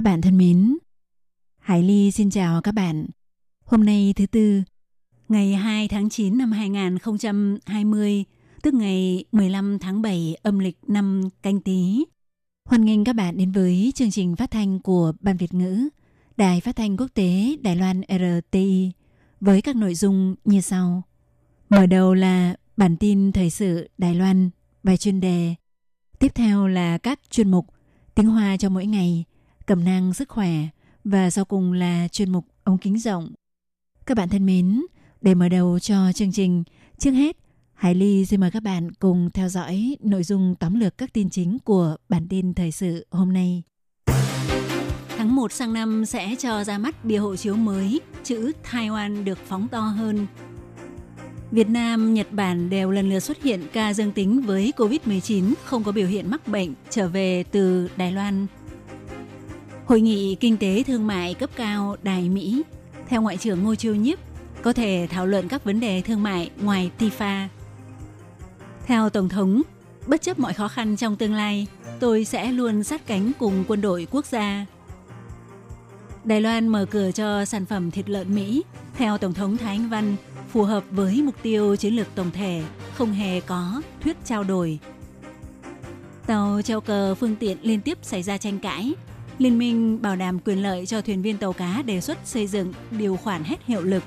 Các bạn thân mến, Hải Ly xin chào các bạn. Hôm nay thứ tư, ngày 2 tháng 9 năm 2020, tức ngày 15 tháng 7 âm lịch năm canh tí. Hoan nghênh các bạn đến với chương trình phát thanh của Ban Việt ngữ, Đài Phát thanh Quốc tế Đài Loan RTI với các nội dung như sau. Mở đầu là bản tin thời sự Đài Loan, bài chuyên đề. Tiếp theo là các chuyên mục tiếng Hoa cho mỗi ngày, cẩm nang sức khỏe và sau cùng là chuyên mục ống kính rộng. Các bạn thân mến, để mở đầu cho chương trình, trước hết, Hải Ly xin mời các bạn cùng theo dõi nội dung tóm lược các tin chính của bản tin thời sự hôm nay. Tháng 1 sang năm sẽ cho ra mắt bia hộ chiếu mới, chữ Taiwan được phóng to hơn. Việt Nam, Nhật Bản đều lần lượt xuất hiện ca dương tính với COVID-19 không có biểu hiện mắc bệnh trở về từ Đài Loan. Hội nghị Kinh tế Thương mại cấp cao Đài Mỹ, theo Ngoại trưởng Ngô Chiêu Nhiếp, có thể thảo luận các vấn đề thương mại ngoài TIFA. Theo Tổng thống, bất chấp mọi khó khăn trong tương lai, tôi sẽ luôn sát cánh cùng quân đội quốc gia. Đài Loan mở cửa cho sản phẩm thịt lợn Mỹ, theo Tổng thống Thái Anh Văn, phù hợp với mục tiêu chiến lược tổng thể, không hề có thuyết trao đổi. Tàu treo cờ phương tiện liên tiếp xảy ra tranh cãi. Liên minh bảo đảm quyền lợi cho thuyền viên tàu cá đề xuất xây dựng điều khoản hết hiệu lực.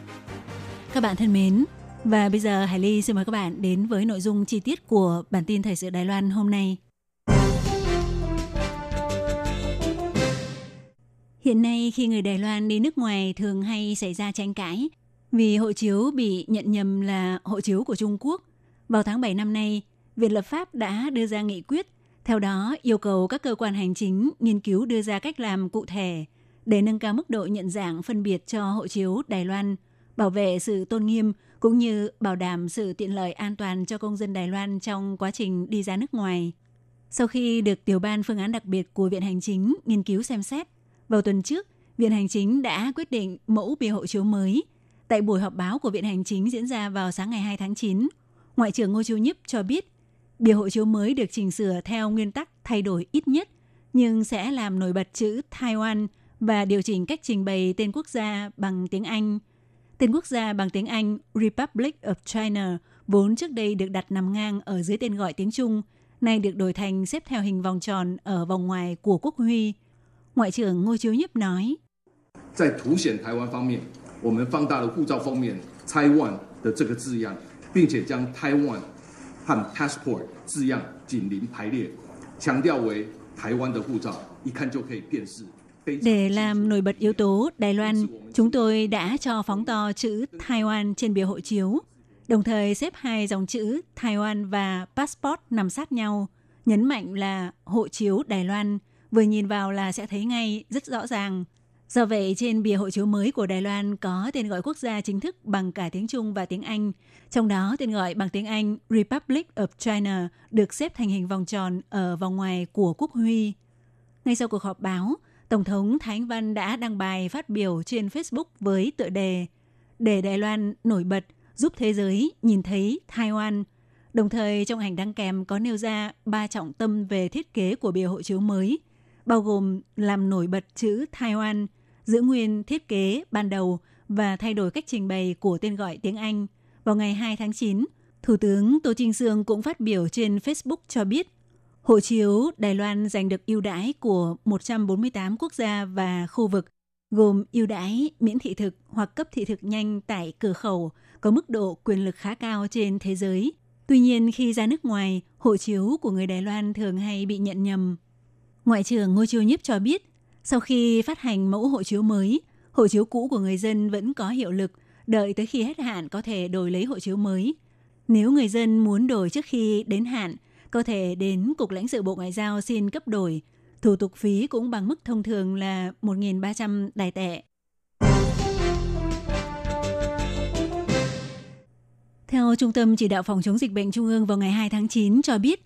Các bạn thân mến, và bây giờ Hải Ly xin mời các bạn đến với nội dung chi tiết của bản tin thời sự Đài Loan hôm nay. Hiện nay khi người Đài Loan đi nước ngoài thường hay xảy ra tranh cãi vì hộ chiếu bị nhận nhầm là hộ chiếu của Trung Quốc. Vào tháng 7 năm nay, Viện lập pháp đã đưa ra nghị quyết, theo đó yêu cầu các cơ quan hành chính nghiên cứu đưa ra cách làm cụ thể để nâng cao mức độ nhận dạng phân biệt cho hộ chiếu Đài Loan, bảo vệ sự tôn nghiêm cũng như bảo đảm sự tiện lợi an toàn cho công dân Đài Loan trong quá trình đi ra nước ngoài. Sau khi được tiểu ban phương án đặc biệt của Viện Hành Chính nghiên cứu xem xét, vào tuần trước, Viện Hành Chính đã quyết định mẫu bìa hộ chiếu mới. Tại buổi họp báo của Viện Hành Chính diễn ra vào sáng ngày 2 tháng 9, Ngoại trưởng Ngô Chiêu Nhíp cho biết bìa hộ chiếu mới được chỉnh sửa theo nguyên tắc thay đổi ít nhất, nhưng sẽ làm nổi bật chữ Taiwan và điều chỉnh cách trình bày tên quốc gia bằng tiếng Anh. Tên quốc gia bằng tiếng Anh Republic of China vốn trước đây được đặt nằm ngang ở dưới tên gọi tiếng Trung, nay được đổi thành xếp theo hình vòng tròn ở vòng ngoài của quốc huy. Ngoại trưởng Ngô Chiếu Nhíp nói. 在凸显台湾方面，我们放大了护照封面 “Taiwan” 的这个字样，并且将 “Taiwan” 和 “passport” 字样紧邻排列，强调为台湾的护照，一看就可以辨识。 Để làm nổi bật yếu tố Đài Loan, chúng tôi đã cho phóng to chữ Taiwan trên bìa hộ chiếu, đồng thời xếp hai dòng chữ Taiwan và passport nằm sát nhau, nhấn mạnh là hộ chiếu Đài Loan, vừa nhìn vào là sẽ thấy ngay rất rõ ràng. Do vậy, trên bìa hộ chiếu mới của Đài Loan có tên gọi quốc gia chính thức bằng cả tiếng Trung và tiếng Anh. Trong đó, tên gọi bằng tiếng Anh Republic of China được xếp thành hình vòng tròn ở vòng ngoài của quốc huy. Ngay sau cuộc họp báo, Tổng thống Thái Anh Văn đã đăng bài phát biểu trên Facebook với tựa đề Để Đài Loan nổi bật, giúp thế giới nhìn thấy Taiwan. Đồng thời trong ảnh đăng kèm có nêu ra ba trọng tâm về thiết kế của bìa hộ chiếu mới, bao gồm làm nổi bật chữ Taiwan, giữ nguyên thiết kế ban đầu và thay đổi cách trình bày của tên gọi tiếng Anh. Vào ngày 2 tháng 9, Thủ tướng Tô Trinh Sương cũng phát biểu trên Facebook cho biết Hộ chiếu Đài Loan giành được ưu đãi của 148 quốc gia và khu vực, gồm ưu đãi miễn thị thực hoặc cấp thị thực nhanh tại cửa khẩu, có mức độ quyền lực khá cao trên thế giới. Tuy nhiên, khi ra nước ngoài, hộ chiếu của người Đài Loan thường hay bị nhận nhầm. Ngoại trưởng Ngô Chiêu Nhiếp cho biết, sau khi phát hành mẫu hộ chiếu mới, hộ chiếu cũ của người dân vẫn có hiệu lực, đợi tới khi hết hạn có thể đổi lấy hộ chiếu mới. Nếu người dân muốn đổi trước khi đến hạn, có thể đến Cục lãnh sự Bộ Ngoại giao xin cấp đổi. Thủ tục phí cũng bằng mức thông thường là 1.300 đài tệ. Theo Trung tâm Chỉ đạo Phòng chống dịch bệnh Trung ương vào ngày 2 tháng 9 cho biết,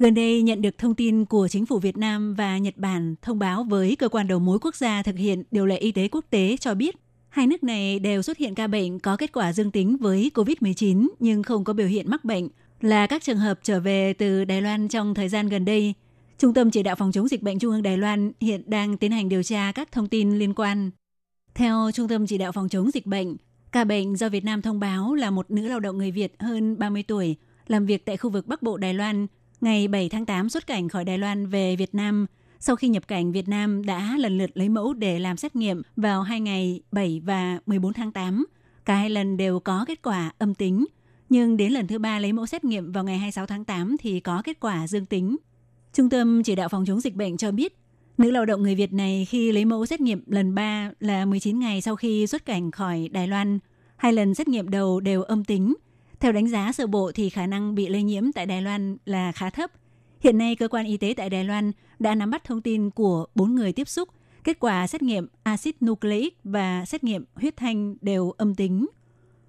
gần đây nhận được thông tin của chính phủ Việt Nam và Nhật Bản thông báo với cơ quan đầu mối quốc gia thực hiện điều lệ y tế quốc tế cho biết hai nước này đều xuất hiện ca bệnh có kết quả dương tính với COVID-19 nhưng không có biểu hiện mắc bệnh là các trường hợp trở về từ Đài Loan trong thời gian gần đây. Trung tâm Chỉ đạo Phòng chống dịch bệnh Trung ương Đài Loan hiện đang tiến hành điều tra các thông tin liên quan. Theo Trung tâm Chỉ đạo Phòng chống dịch bệnh, Ca bệnh do Việt Nam thông báo là một nữ lao động người Việt hơn 30 tuổi, làm việc tại khu vực Bắc Bộ Đài Loan, ngày 7 tháng 8 xuất cảnh khỏi Đài Loan về Việt Nam. Sau khi nhập cảnh, Việt Nam đã lần lượt lấy mẫu để làm xét nghiệm vào hai ngày 7 và 14 tháng 8. Cả hai lần đều có kết quả âm tính, nhưng đến lần thứ ba lấy mẫu xét nghiệm vào ngày 26 tháng 8 thì có kết quả dương tính. Trung tâm Chỉ đạo Phòng chống dịch bệnh cho biết, Nữ lao động người Việt này khi lấy mẫu xét nghiệm lần 3 là 19 ngày sau khi xuất cảnh khỏi Đài Loan. Hai lần xét nghiệm đầu đều âm tính. Theo đánh giá sơ bộ thì khả năng bị lây nhiễm tại Đài Loan là khá thấp. Hiện nay, cơ quan y tế tại Đài Loan đã nắm bắt thông tin của 4 người tiếp xúc. Kết quả xét nghiệm axit nucleic và xét nghiệm huyết thanh đều âm tính.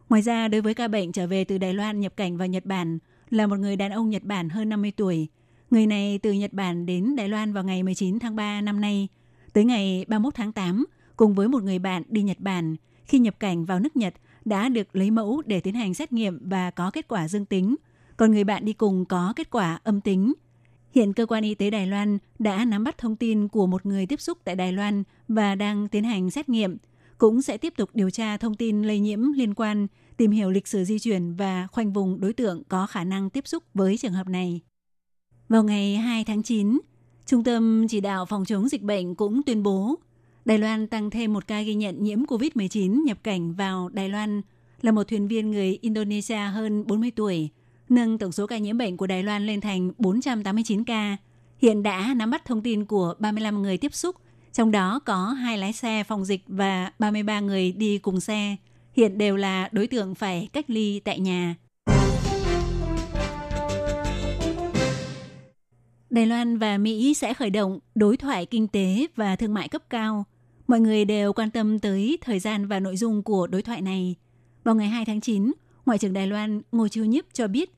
Ngoài ra, đối với ca bệnh trở về từ Đài Loan nhập cảnh vào Nhật Bản là một người đàn ông Nhật Bản hơn 50 tuổi – Người này từ Nhật Bản đến Đài Loan vào ngày 19 tháng 3 năm nay. Tới ngày 31 tháng 8, cùng với một người bạn đi Nhật Bản, khi nhập cảnh vào nước Nhật đã được lấy mẫu để tiến hành xét nghiệm và có kết quả dương tính. Còn người bạn đi cùng có kết quả âm tính. Hiện cơ quan y tế Đài Loan đã nắm bắt thông tin của một người tiếp xúc tại Đài Loan và đang tiến hành xét nghiệm. Cũng sẽ tiếp tục điều tra thông tin lây nhiễm liên quan, tìm hiểu lịch sử di chuyển và khoanh vùng đối tượng có khả năng tiếp xúc với trường hợp này. Vào ngày 2 tháng 9, Trung tâm Chỉ đạo Phòng chống dịch bệnh cũng tuyên bố Đài Loan tăng thêm một ca ghi nhận nhiễm COVID-19 nhập cảnh vào Đài Loan là một thuyền viên người Indonesia hơn 40 tuổi, nâng tổng số ca nhiễm bệnh của Đài Loan lên thành 489 ca. Hiện đã nắm bắt thông tin của 35 người tiếp xúc, trong đó có hai lái xe phòng dịch và 33 người đi cùng xe. Hiện đều là đối tượng phải cách ly tại nhà. Đài Loan và Mỹ sẽ khởi động đối thoại kinh tế và thương mại cấp cao. Mọi người đều quan tâm tới thời gian và nội dung của đối thoại này. Vào ngày 2 tháng 9, Ngoại trưởng Đài Loan Ngô Chiêu Nhíp cho biết,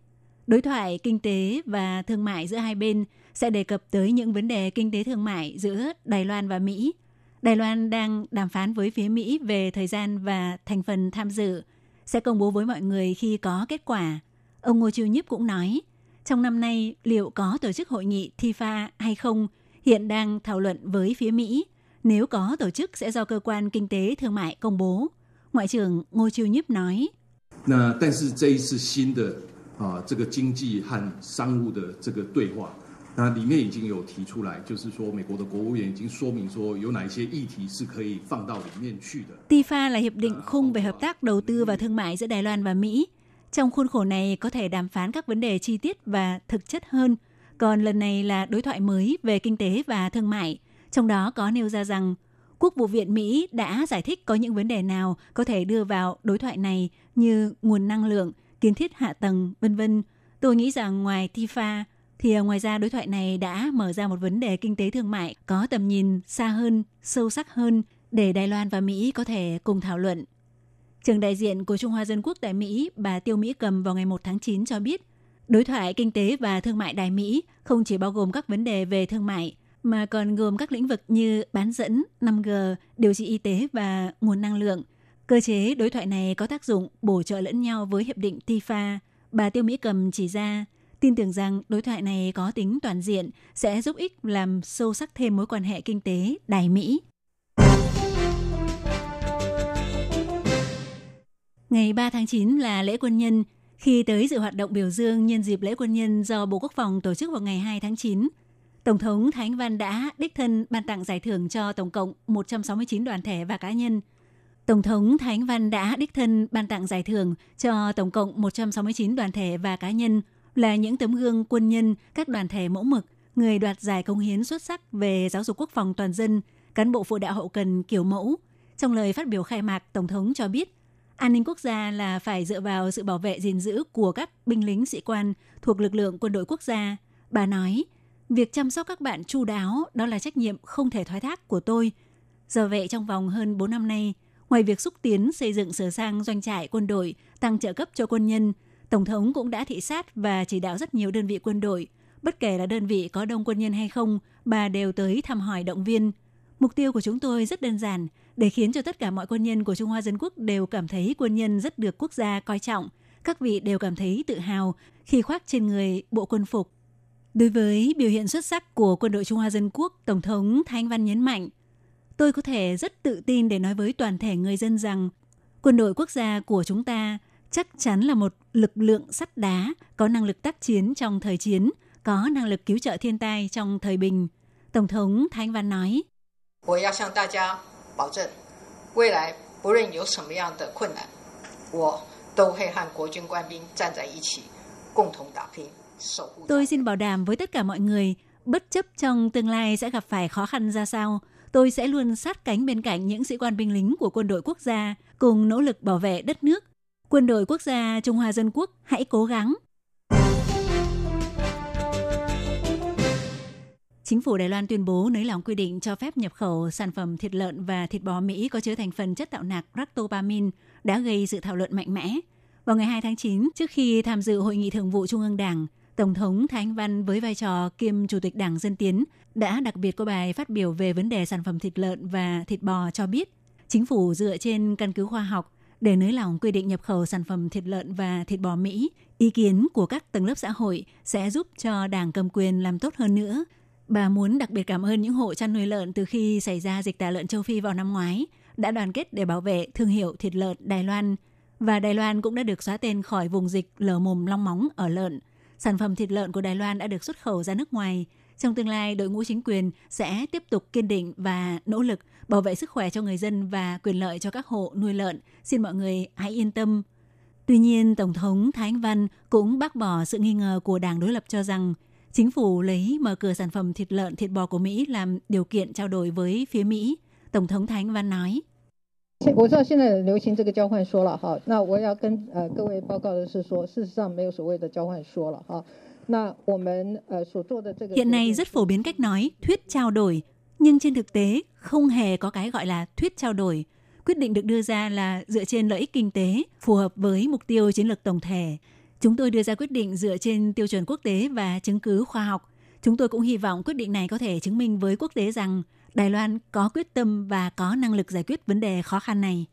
đối thoại kinh tế và thương mại giữa hai bên sẽ đề cập tới những vấn đề kinh tế thương mại giữa Đài Loan và Mỹ. Đài Loan đang đàm phán với phía Mỹ về thời gian và thành phần tham dự, sẽ công bố với mọi người khi có kết quả. Ông Ngô Chiêu Nhíp cũng nói, trong năm nay liệu có tổ chức hội nghị TIFA hay không hiện đang thảo luận với phía Mỹ. Nếu có tổ chức sẽ do cơ quan kinh tế thương mại công bố. Ngoại trưởng Ngô Chiêu Nhíp nói. 那但是这一次新的啊这个经济和商务的这个对话，那里面已经有提出来，就是说美国的国务院已经说明说有哪一些议题是可以放到里面去的。TIFA là hiệp định khung về hợp tác đầu tư và thương mại giữa Đài Loan và Mỹ. Trong khuôn khổ này có thể đàm phán các vấn đề chi tiết và thực chất hơn. Còn lần này là đối thoại mới về kinh tế và thương mại. Trong đó có nêu ra rằng Quốc vụ viện Mỹ đã giải thích có những vấn đề nào có thể đưa vào đối thoại này như nguồn năng lượng, kiến thiết hạ tầng, vân vân. Tôi nghĩ rằng ngoài TIFA thì ngoài ra đối thoại này đã mở ra một vấn đề kinh tế thương mại có tầm nhìn xa hơn, sâu sắc hơn để Đài Loan và Mỹ có thể cùng thảo luận Trường đại diện của Trung Hoa Dân Quốc tại Mỹ, bà Tiêu Mỹ Cầm vào ngày 1 tháng 9 cho biết, đối thoại kinh tế và thương mại Đài Mỹ không chỉ bao gồm các vấn đề về thương mại, mà còn gồm các lĩnh vực như bán dẫn, 5G, điều trị y tế và nguồn năng lượng. Cơ chế đối thoại này có tác dụng bổ trợ lẫn nhau với hiệp định TIFA. Bà Tiêu Mỹ Cầm chỉ ra, tin tưởng rằng đối thoại này có tính toàn diện sẽ giúp ích làm sâu sắc thêm mối quan hệ kinh tế Đài Mỹ. Ngày 3 tháng 9 là lễ quân nhân. Khi tới dự hoạt động biểu dương nhân dịp lễ quân nhân do Bộ Quốc phòng tổ chức vào ngày 2 tháng 9, Tổng thống Thái Anh Văn đã đích thân ban tặng giải thưởng cho tổng cộng 169 đoàn thể và cá nhân. Tổng thống Thái Anh Văn đã đích thân ban tặng giải thưởng cho tổng cộng 169 đoàn thể và cá nhân là những tấm gương quân nhân, các đoàn thể mẫu mực, người đoạt giải công hiến xuất sắc về giáo dục quốc phòng toàn dân, cán bộ phụ đạo hậu cần kiểu mẫu. Trong lời phát biểu khai mạc, Tổng thống cho biết An ninh quốc gia là phải dựa vào sự bảo vệ gìn giữ của các binh lính sĩ quan thuộc lực lượng quân đội quốc gia. Bà nói, Việc chăm sóc các bạn chu đáo đó là trách nhiệm không thể thoái thác của tôi. Do vậy trong vòng hơn 4 năm nay, ngoài việc xúc tiến xây dựng sửa sang doanh trại quân đội, tăng trợ cấp cho quân nhân, Tổng thống cũng đã thị sát và chỉ đạo rất nhiều đơn vị quân đội. Bất kể là đơn vị có đông quân nhân hay không, bà đều tới thăm hỏi động viên. Mục tiêu của chúng tôi rất đơn giản, để khiến cho tất cả mọi quân nhân của Trung Hoa Dân Quốc đều cảm thấy quân nhân rất được quốc gia coi trọng. Các vị đều cảm thấy tự hào khi khoác trên người bộ quân phục. Đối với biểu hiện xuất sắc của quân đội Trung Hoa Dân Quốc, Tổng thống Thanh Văn nhấn mạnh, tôi có thể rất tự tin để nói với toàn thể người dân rằng quân đội quốc gia của chúng ta chắc chắn là một lực lượng sắt đá có năng lực tác chiến trong thời chiến, có năng lực cứu trợ thiên tai trong thời bình. Tổng thống Thanh Văn nói, 保证，未来不论有什么样的困难，我都会和国军官兵站在一起，共同打拼，守护。 Tôi xin bảo đảm với tất cả mọi người, bất chấp trong tương lai sẽ gặp phải khó khăn ra sao, tôi sẽ luôn sát cánh bên cạnh những sĩ quan binh lính của quân đội quốc gia, cùng nỗ lực bảo vệ đất nước. Quân đội quốc gia Trung Hoa Dân Quốc hãy cố gắng. Chính phủ Đài Loan tuyên bố nới lỏng quy định cho phép nhập khẩu sản phẩm thịt lợn và thịt bò Mỹ có chứa thành phần chất tạo nạc ractopamine đã gây sự thảo luận mạnh mẽ. Vào ngày 2 tháng 9, trước khi tham dự hội nghị thường vụ Trung ương Đảng, Tổng thống Thái Anh Văn với vai trò kiêm Chủ tịch Đảng Dân Tiến đã đặc biệt có bài phát biểu về vấn đề sản phẩm thịt lợn và thịt bò cho biết chính phủ dựa trên căn cứ khoa học để nới lỏng quy định nhập khẩu sản phẩm thịt lợn và thịt bò Mỹ. Ý kiến của các tầng lớp xã hội sẽ giúp cho đảng cầm quyền làm tốt hơn nữa. Bà muốn đặc biệt cảm ơn những hộ chăn nuôi lợn từ khi xảy ra dịch tả lợn châu Phi vào năm ngoái đã đoàn kết để bảo vệ thương hiệu thịt lợn Đài Loan. Và Đài Loan cũng đã được xóa tên khỏi vùng dịch lở mồm long móng ở lợn. Sản phẩm thịt lợn của Đài Loan đã được xuất khẩu ra nước ngoài. Trong tương lai, đội ngũ chính quyền sẽ tiếp tục kiên định và nỗ lực bảo vệ sức khỏe cho người dân và quyền lợi cho các hộ nuôi lợn. Xin mọi người hãy yên tâm. Tuy nhiên, Tổng thống Thái Anh Văn cũng bác bỏ sự nghi ngờ của đảng đối lập cho rằng chính phủ lấy mở cửa sản phẩm thịt lợn, thịt bò của Mỹ làm điều kiện trao đổi với phía Mỹ. Tổng thống Thái Anh Văn nói, 我知道现在流行这个交换说了哈，那我要跟呃各位报告的是说，事实上没有所谓的交换说了哈。那我们呃所做的这个 Hiện nay rất phổ biến cách nói thuyết trao đổi, nhưng trên thực tế không hề có cái gọi là thuyết trao đổi. Quyết định được đưa ra là dựa trên lợi ích kinh tế, phù hợp với mục tiêu chiến lược tổng thể. Chúng tôi đưa ra quyết định dựa trên tiêu chuẩn quốc tế và chứng cứ khoa học. Chúng tôi cũng hy vọng quyết định này có thể chứng minh với quốc tế rằng Đài Loan có quyết tâm và có năng lực giải quyết vấn đề khó khăn này.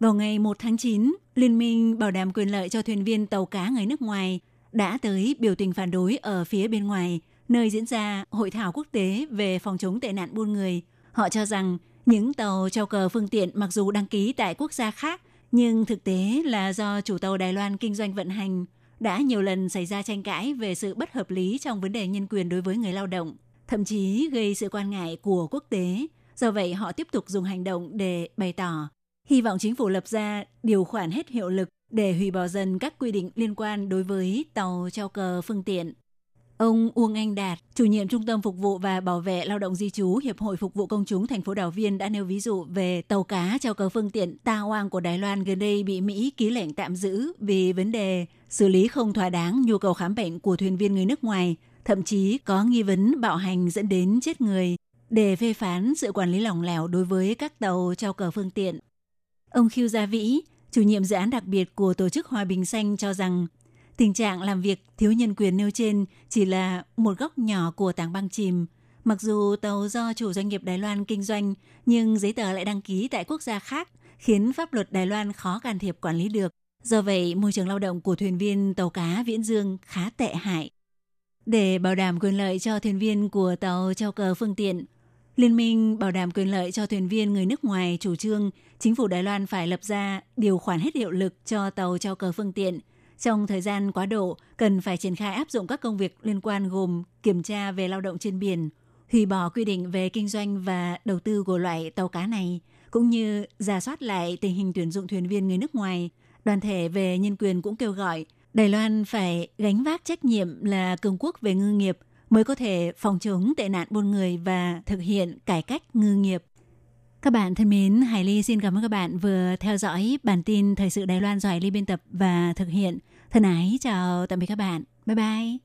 Vào ngày 1 tháng 9, Liên minh bảo đảm quyền lợi cho thuyền viên tàu cá người nước ngoài đã tới biểu tình phản đối ở phía bên ngoài, nơi diễn ra hội thảo quốc tế về phòng chống tệ nạn buôn người. Họ cho rằng những tàu treo cờ phương tiện mặc dù đăng ký tại quốc gia khác, nhưng thực tế là do chủ tàu Đài Loan kinh doanh vận hành đã nhiều lần xảy ra tranh cãi về sự bất hợp lý trong vấn đề nhân quyền đối với người lao động, thậm chí gây sự quan ngại của quốc tế. Do vậy, họ tiếp tục dùng hành động để bày tỏ hy vọng chính phủ lập ra điều khoản hết hiệu lực để hủy bỏ dần các quy định liên quan đối với tàu treo cờ phương tiện. Ông Uông Anh Đạt, chủ nhiệm Trung tâm Phục vụ và Bảo vệ Lao động Di trú Hiệp hội Phục vụ Công chúng thành phố Đào Viên đã nêu ví dụ về tàu cá treo cờ phương tiện Ta Oang của Đài Loan gần đây bị Mỹ ký lệnh tạm giữ vì vấn đề xử lý không thỏa đáng nhu cầu khám bệnh của thuyền viên người nước ngoài, thậm chí có nghi vấn bạo hành dẫn đến chết người để phê phán sự quản lý lỏng lẻo đối với các tàu treo cờ phương tiện. Ông Khiêu Gia Vĩ, chủ nhiệm dự án đặc biệt của Tổ chức Hòa Bình Xanh cho rằng tình trạng làm việc thiếu nhân quyền nêu trên chỉ là một góc nhỏ của tảng băng chìm. Mặc dù tàu do chủ doanh nghiệp Đài Loan kinh doanh, nhưng giấy tờ lại đăng ký tại quốc gia khác, khiến pháp luật Đài Loan khó can thiệp quản lý được. Do vậy, môi trường lao động của thuyền viên tàu cá Viễn Dương khá tệ hại. Để bảo đảm quyền lợi cho thuyền viên của tàu treo cờ phương tiện, Liên minh bảo đảm quyền lợi cho thuyền viên người nước ngoài chủ trương chính phủ Đài Loan phải lập ra điều khoản hết hiệu lực cho tàu treo cờ phương tiện. Trong thời gian quá độ, cần phải triển khai áp dụng các công việc liên quan gồm kiểm tra về lao động trên biển, hủy bỏ quy định về kinh doanh và đầu tư của loại tàu cá này, cũng như giả soát lại tình hình tuyển dụng thuyền viên người nước ngoài. Đoàn thể về nhân quyền cũng kêu gọi Đài Loan phải gánh vác trách nhiệm là cường quốc về ngư nghiệp mới có thể phòng chống tệ nạn buôn người và thực hiện cải cách ngư nghiệp. Các bạn thân mến, Hải Ly xin cảm ơn các bạn vừa theo dõi bản tin Thời sự Đài Loan do Hải Ly biên tập và thực hiện. Thân ái chào tạm biệt các bạn. Bye bye.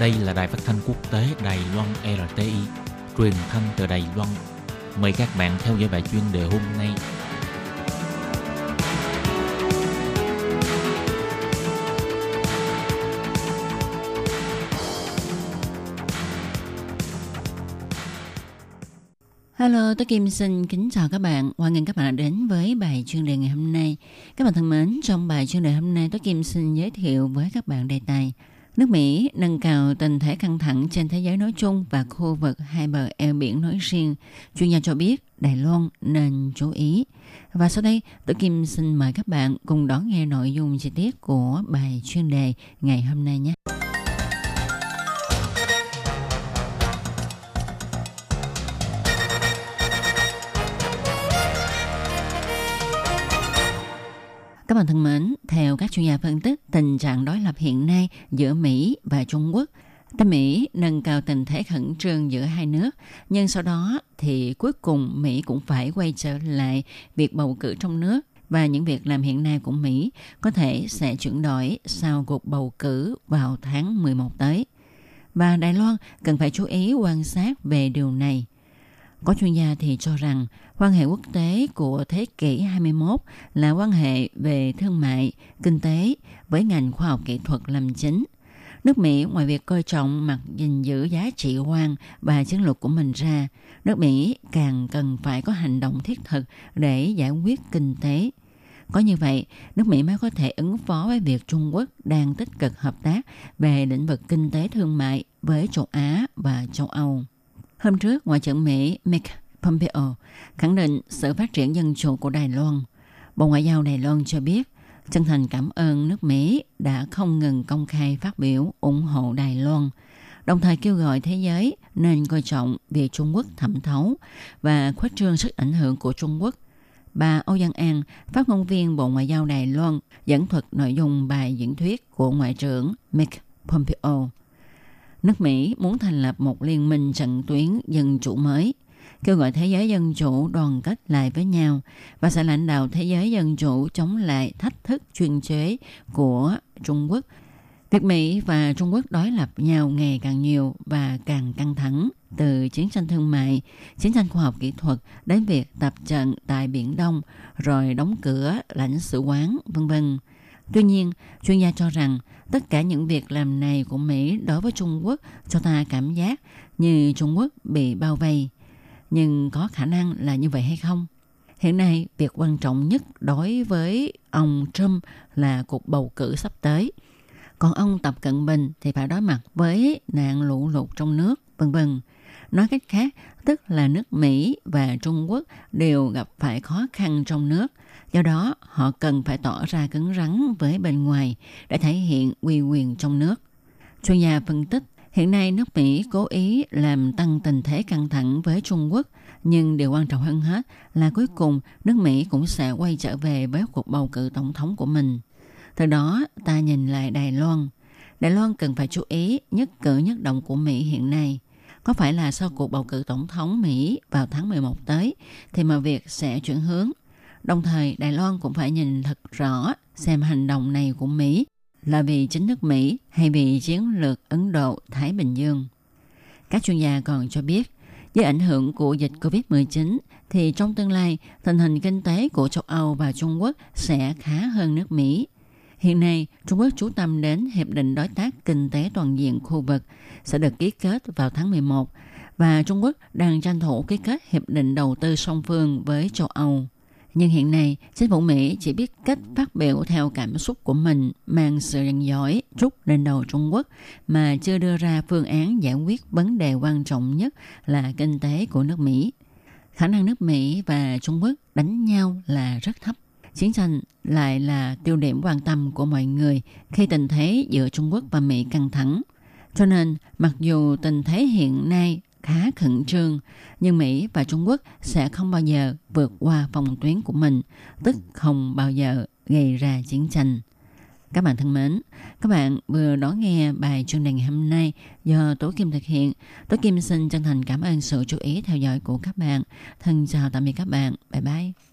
Đây là đài phát thanh quốc tế Đài Loan RTI, truyền thanh từ Đài Loan. Mời các bạn theo dõi bài chuyên đề hôm nay. Hello, tôi Kim xin kính chào các bạn. Hoan nghênh các bạn đã đến với bài chuyên đề ngày hôm nay. Các bạn thân mến, trong bài chuyên đề hôm nay, tôi Kim xin giới thiệu với các bạn đề tài Nước Mỹ nâng cao tình thế căng thẳng trên thế giới nói chung và khu vực hai bờ eo biển nói riêng. Chuyên gia cho biết Đài Loan nên chú ý. Và sau đây, tôi Kim xin mời các bạn cùng đón nghe nội dung chi tiết của bài chuyên đề ngày hôm nay nhé. Các bạn thân mến, theo các chuyên gia phân tích, tình trạng đối lập hiện nay giữa Mỹ và Trung Quốc Tại Mỹ nâng cao tình thế khẩn trương giữa hai nước, nhưng sau đó thì cuối cùng Mỹ cũng phải quay trở lại việc bầu cử trong nước và những việc làm hiện nay của Mỹ có thể sẽ chuyển đổi sau cuộc bầu cử vào tháng 11 tới. Và Đài Loan cần phải chú ý quan sát về điều này. Có chuyên gia thì cho rằng quan hệ quốc tế của thế kỷ 21 là quan hệ về thương mại, kinh tế với ngành khoa học kỹ thuật làm chính. Nước Mỹ ngoài việc coi trọng mặt gìn giữ giá trị quan và chiến lược của mình ra, nước Mỹ càng cần phải có hành động thiết thực để giải quyết kinh tế. Có như vậy, nước Mỹ mới có thể ứng phó với việc Trung Quốc đang tích cực hợp tác về lĩnh vực kinh tế thương mại với châu Á và châu Âu. Hôm trước, Ngoại trưởng Mỹ Mike Pompeo khẳng định sự phát triển dân chủ của Đài Loan. Bộ Ngoại giao Đài Loan cho biết chân thành cảm ơn nước Mỹ đã không ngừng công khai phát biểu ủng hộ Đài Loan, đồng thời kêu gọi thế giới nên coi trọng việc Trung Quốc thẩm thấu và khuếch trương sức ảnh hưởng của Trung Quốc. Bà Âu Giang An, phát ngôn viên Bộ Ngoại giao Đài Loan, dẫn thuật nội dung bài diễn thuyết của Ngoại trưởng Mike Pompeo nước Mỹ muốn thành lập một liên minh trận tuyến dân chủ mới, kêu gọi thế giới dân chủ đoàn kết lại với nhau và sẽ lãnh đạo thế giới dân chủ chống lại thách thức chuyên chế của Trung Quốc. Việc Mỹ và Trung Quốc đối lập nhau ngày càng nhiều và càng căng thẳng từ chiến tranh thương mại, chiến tranh khoa học kỹ thuật đến việc tập trận tại Biển Đông rồi đóng cửa lãnh sự quán, vân vân. Tuy nhiên, chuyên gia cho rằng tất cả những việc làm này của Mỹ đối với Trung Quốc cho ta cảm giác như Trung Quốc bị bao vây. Nhưng có khả năng là như vậy hay không? Hiện nay, việc quan trọng nhất đối với ông Trump là cuộc bầu cử sắp tới. Còn ông Tập Cận Bình thì phải đối mặt với nạn lũ lụt trong nước, vân vân. Nói cách khác, tức là nước Mỹ và Trung Quốc đều gặp phải khó khăn trong nước Do đó, họ cần phải tỏ ra cứng rắn với bên ngoài để thể hiện uy quyền trong nước. Chuyên gia phân tích, hiện nay nước Mỹ cố ý làm tăng tình thế căng thẳng với Trung Quốc, nhưng điều quan trọng hơn hết là cuối cùng nước Mỹ cũng sẽ quay trở về với cuộc bầu cử tổng thống của mình. Từ đó, ta nhìn lại Đài Loan. Đài Loan cần phải chú ý nhất cử nhất động của Mỹ hiện nay. Có phải là sau cuộc bầu cử tổng thống Mỹ vào tháng 11 tới thì mà việc sẽ chuyển hướng Đồng thời, Đài Loan cũng phải nhìn thật rõ xem hành động này của Mỹ là vì chính nước Mỹ hay vì chiến lược Ấn Độ-Thái Bình Dương. Các chuyên gia còn cho biết, với ảnh hưởng của dịch COVID-19 thì trong tương lai, tình hình kinh tế của châu Âu và Trung Quốc sẽ khá hơn nước Mỹ. Hiện nay, Trung Quốc chú tâm đến Hiệp định Đối tác Kinh tế Toàn diện khu vực sẽ được ký kết vào tháng 11 và Trung Quốc đang tranh thủ ký kết Hiệp định Đầu tư song phương với châu Âu. Nhưng hiện nay, chính phủ Mỹ chỉ biết cách phát biểu theo cảm xúc của mình, mang sự giận dỗi, trút lên đầu Trung Quốc, mà chưa đưa ra phương án giải quyết vấn đề quan trọng nhất là kinh tế của nước Mỹ. Khả năng nước Mỹ và Trung Quốc đánh nhau là rất thấp. Chiến tranh lại là tiêu điểm quan tâm của mọi người khi tình thế giữa Trung Quốc và Mỹ căng thẳng. Cho nên, mặc dù tình thế hiện nay khá khẩn trương, nhưng Mỹ và Trung Quốc sẽ không bao giờ vượt qua phòng tuyến của mình, tức không bao giờ gây ra chiến tranh. Các bạn thân mến, các bạn vừa đón nghe bài chuyên đề ngày hôm nay do Tố Kim thực hiện. Tố Kim xin chân thành cảm ơn sự chú ý theo dõi của các bạn. Thân chào tạm biệt các bạn. Bye bye.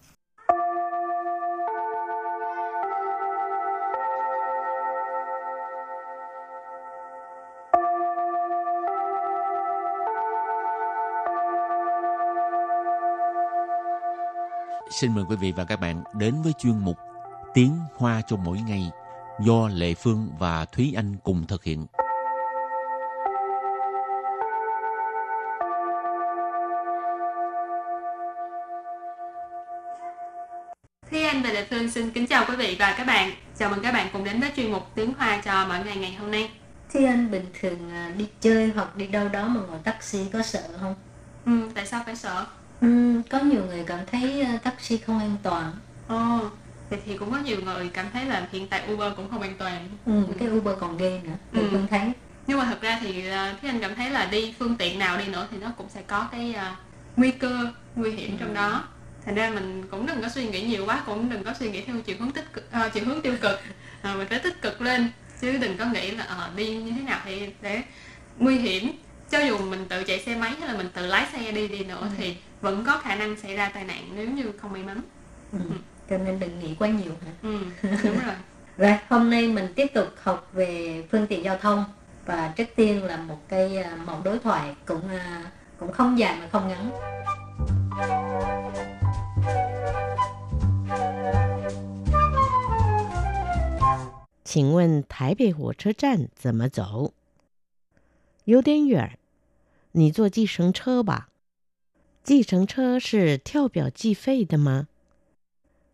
Xin mời quý vị và các bạn đến với chuyên mục Tiếng Hoa cho mỗi ngày do Lệ Phương và Thúy Anh cùng thực hiện. Thúy Anh và Lệ Phương xin kính chào quý vị và các bạn. Chào mừng các bạn cùng đến với chuyên mục Tiếng Hoa cho mỗi ngày ngày hôm nay. Thế anh bình thường à, đi chơi hoặc đi đâu đó mà ngồi taxi có sợ không? Ừ, tại sao phải sợ? Ừ, có nhiều người cảm thấy à, taxi không an toàn. Ồ, thì, thì cũng có nhiều người cảm thấy là hiện tại Uber cũng không an toàn. Ừ, cái Uber còn ghê nữa, Ừ. ừ. Phương thấy. Nhưng mà thật ra thì à, Thúy Anh cảm thấy là đi phương tiện nào đi nữa thì nó cũng sẽ có cái à, nguy cơ, nguy hiểm trong đó. Thành ra mình cũng đừng có suy nghĩ nhiều quá, cũng đừng có suy nghĩ theo chiều hướng tích cực, à, chiều hướng tiêu cực. À, mình phải tích cực lên chứ đừng có nghĩ là ờ, đi như thế nào thì để nguy hiểm cho dù mình tự chạy xe máy hay là mình tự lái xe đi đi nữa thì vẫn có khả năng xảy ra tai nạn nếu như không may mắn Ừ. Cho nên đừng nghĩ quá nhiều hả? ừ, đúng rồi Rồi, hôm nay mình tiếp tục học về phương tiện giao thông và trước tiên là một cái à, mẫu đối thoại cũng à, cũng không dài mà không ngắn. 请问台北火车站怎么走？有点远， 你坐计程车吧。计程车是跳表计费的吗？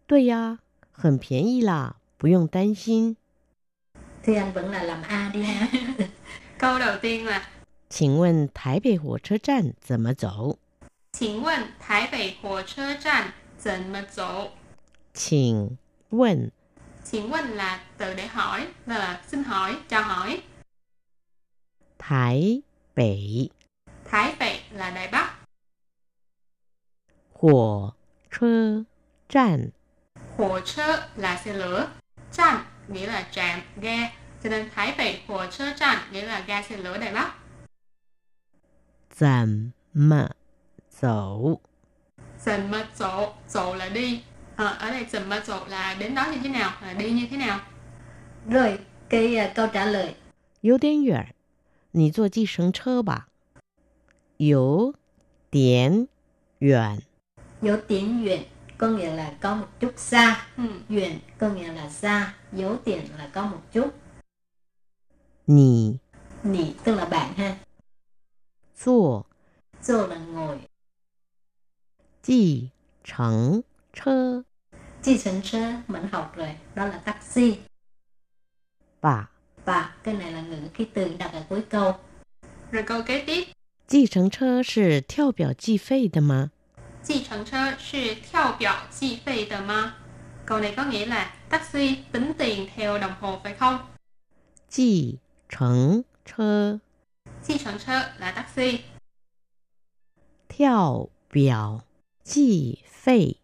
对呀，很便宜啦，不用担心。 Thì anh vẫn là làm A đi ha. câu đầu tiên là 请问台北火车站怎么走？请问台北火车站怎么走请问 请问 là từ để hỏi là xin hỏi chào hỏi 台北 Thái北là Đài Bắc 火车站 Hồ chơ là xe lửa Trạm nghĩa là trạm, ga Cho nên Thái北Hồ chơ trạm nghĩa là ga xe lửa Đài Bắc 怎么走？ Dần mật dỗ, dỗ là đi Ờ, Ở đây dần mật dỗ là đến đó như thế nào, là đi như thế nào Rồi, cái à, câu trả lời 有点远，你坐计程车吧。 有点远， dấu tiếng duyện có nghĩa là có một chút xa ừ. duyện có nghĩa là xa dấu tiền là có một chút 你 nỉ tức là bạn ha 坐 dô là ngồi 计程车 chi sân sơ mình học rồi đó là taxi 吧。 và cái này là ngữ khí từ đặt ở cuối câu Rồi câu kế tiếp 计程车是跳表计费的吗？计程车是跳表计费的吗 Câu này có nghĩa là taxi tính tiền theo đồng hồ phải không? 计程车 Chi程车 là taxi 跳表计费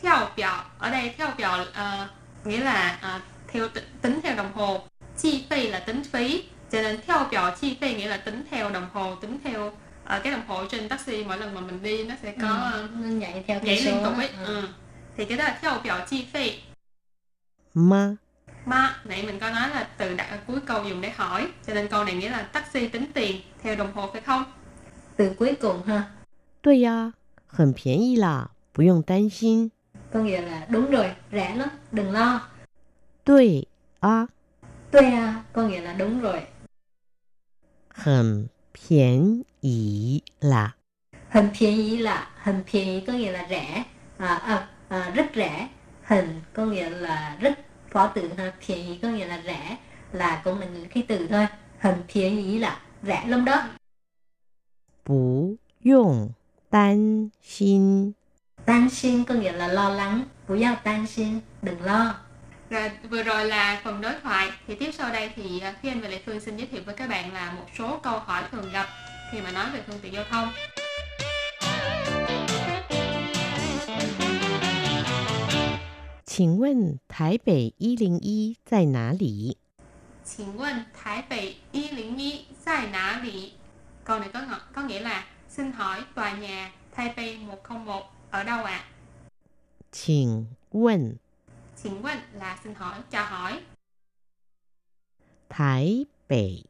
theo biểu ở đây theo biểu ờ, nghĩa là ờ, theo tính, tính theo đồng hồ chi phí là tính phí cho nên theo biểu chi phí nghĩa là tính theo đồng hồ tính theo ờ, cái đồng hồ trên taxi mỗi lần mà mình đi nó sẽ có ờ, nó nhảy theo nhảy cái liên số tục ấy đó. ừ. thì cái đó là theo biểu chi phí 吗？ mà nãy mình có nói là từ đặt ở cuối câu dùng để hỏi cho nên câu này nghĩa là taxi tính tiền theo đồng hồ phải không từ cuối cùng ha 对呀，很便宜啦，不用担心。 có nghĩa là đúng rồi rẻ lắm đừng lo 对啊， tuê à, có nghĩa là đúng rồi 很便宜 宜。宜啦. Hẳn phiền ý là, hẳn phiền ý có nghĩa là rẻ, à, à, à, rất rẻ. hình có nghĩa là rất phó từ ha, phiền ý có nghĩa là rẻ, là cũng là những cái từ thôi. hình phiền ý là rẻ lắm đó. Bú dùng tan xin. Tan xin có nghĩa là lo lắng. Bú giao tan xin, đừng lo. Rồi, vừa rồi là phần đối thoại thì tiếp sau đây thì à, Khi Anh và Lệ Phương xin giới thiệu với các bạn là một số câu hỏi thường gặp khi mà nói về phương tiện giao thông Xin hỏi Thái Bắc 101 tại 哪里? Xin hỏi Thái Bắc 101 tại 哪里? Câu này có có nghĩa là xin hỏi tòa nhà Thái Bắc 101 ở đâu ạ? Xin hỏi. Xin hỏi là xin hỏi, cho hỏi. Thái Bắc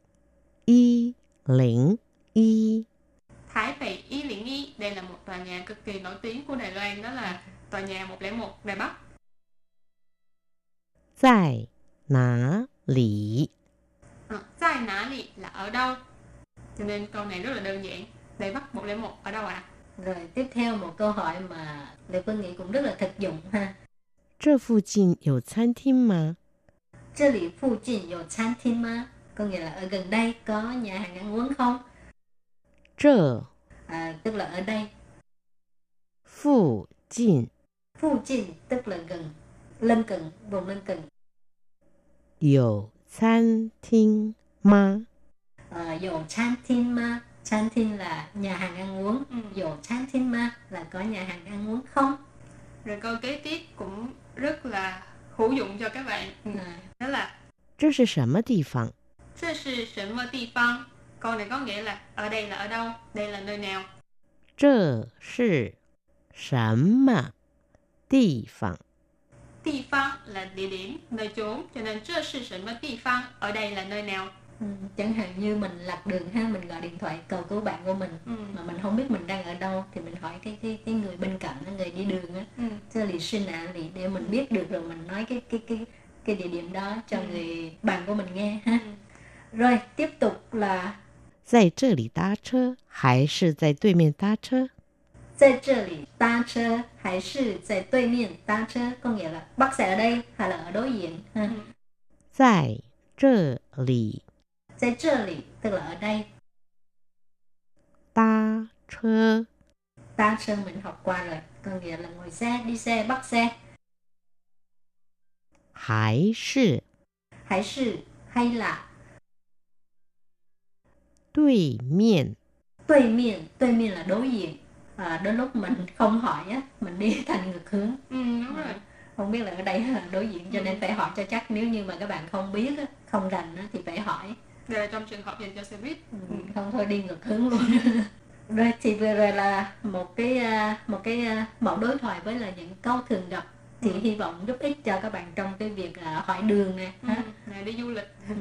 101 y Thái Thị Y Liễn Y Đây là một tòa nhà cực kỳ nổi tiếng của Đài Loan Đó là tòa nhà 101 Đài Bắc Tại ná lì Tại ừ, ná lì là ở đâu Cho nên câu này rất là đơn giản Đài Bắc 101 ở đâu ạ? À? Rồi tiếp theo một câu hỏi mà Lê Phương nghĩ cũng rất là thực dụng ha 这附近有餐厅吗？这里附近有餐厅吗？Có nghĩa là ở gần đây có nhà hàng ăn uống không? 这 À, tức là ở đây. 附近 Phụ cận tức là gần, lân cận, vùng lân cận. 有餐厅吗？ À, dầu chan thiên ma. Chan thiên là nhà hàng ăn uống. Ừ. Dầu chan thiên ma là có nhà hàng ăn uống không? Rồi câu kế tiếp cũng rất là hữu dụng cho các bạn. Ừ. À, Đó là 这是什么地方？这是什么地方? Câu này có nghĩa là ở đây là ở đâu, đây là nơi nào. 这是什么地方？ Địa phương là địa điểm, nơi chốn, cho nên 这是什么地方, ở đây là nơi nào. ừ, chẳng hạn như mình lạc đường ha, mình gọi điện thoại cầu cứu bạn của mình Ừ. mà mình không biết mình đang ở đâu thì mình hỏi cái cái cái người bên cạnh á, người đi đường á Ừ. Thế lì xin ạ lì để mình biết được rồi mình nói cái cái cái cái địa điểm đó cho Ừ. người bạn của mình nghe ha Ừ. rồi tiếp tục là 在这里搭车还是在对面搭车？在这里搭车还是在对面搭车 có nghĩa là bắt xe ở đây hay là ở đối diện ha Ừ. 在这里 在这里 tức là ở đây 搭车 ta sơn mình học qua rồi có nghĩa là ngồi xe đi xe bắt xe 还是 hay是hay là 对面 đối miệng đối miệng là đối diện à, đôi lúc mình không hỏi á mình đi thành ngược hướng Ừ, đúng rồi. không biết là ở đây là đối diện cho nên phải hỏi cho chắc nếu như mà các bạn không biết á, không rành á, thì phải hỏi Đây là trong trường hợp dành cho xe buýt. Ừ, không thôi đi ngược hướng luôn rồi thì vừa rồi là một cái à, một cái à, mẫu đối thoại với là những câu thường gặp thì hy vọng giúp ích cho các bạn trong cái việc à, hỏi đường nè Ừ. ha. Này đi du lịch. Ừ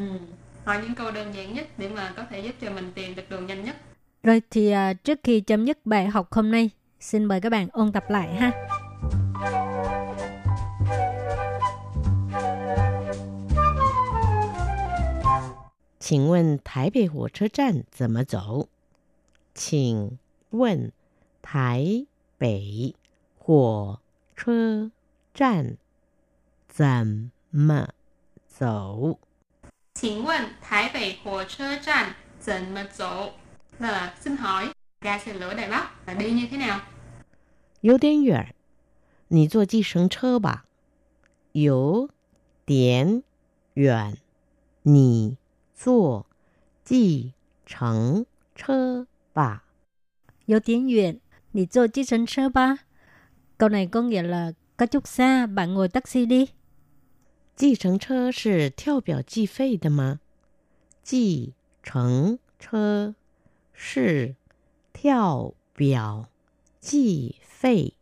Hỏi những câu đơn giản nhất để mà có thể giúp cho mình tìm được đường nhanh nhất. Rồi thì à, trước khi chấm dứt bài học hôm nay, xin mời các bạn ôn tập lại ha. 请问台北火车站怎么走？请问台北火车站怎么走？ Xin问Thái Bắc Hồ Chơ Tràn dần mà dỗ là xin hỏi ga xe lửa Đài Bắc là đi như thế nào? 有点远，你坐计程车吧。有点远，你坐计程车吧。 Vô tiếng Việt, đi坐计程车吧. Câu này có nghĩa là có chút xa, bạn ngồi taxi đi. 计程车是跳表计费的吗？计程车是跳表计费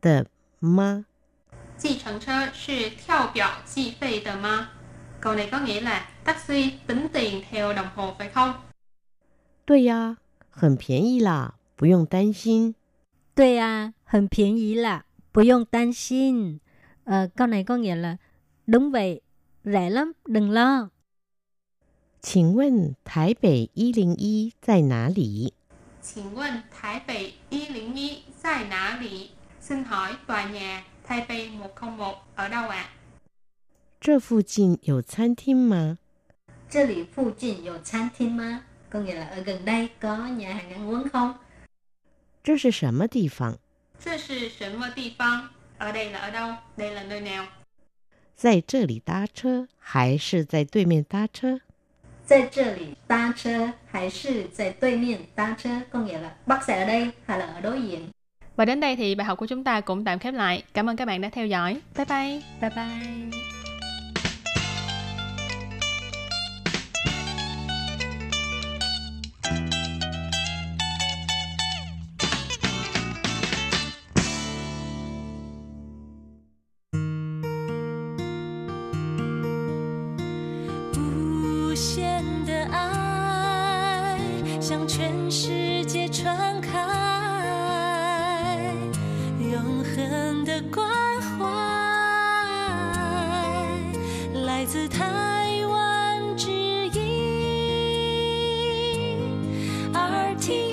的吗？ Chi乘车是跳表计费的吗? Câu này có nghĩa là taxi tính tiền theo đồng hồ phải không? 对呀，很便宜啦，不用担心。对啊，很便宜啦，不用担心. Ờ, câu này có nghĩa là đúng vậy, rẻ lắm, đừng lo. 请问台北一零一在哪里？请问台北101在哪里? Xin hỏi tòa nhà Taipei 101 ở đâu ạ? 这附近有餐厅吗？这里附近有餐厅吗 có nghĩa là ở gần đây có nhà hàng ăn uống không 这是什么地方？这是什么地方? Ở đây là ở đâu? Đây là nơi nào? 在这里搭车还是在对面搭车？在这里搭车还是在对面搭车 có nghĩa là bắt xe ở đây hay là ở đối diện Và đến đây thì bài học của chúng ta cũng tạm khép lại. Cảm ơn các bạn đã theo dõi. Bye bye. Bye bye. 向全世界传开，永恒的关怀，来自台湾之音，RT。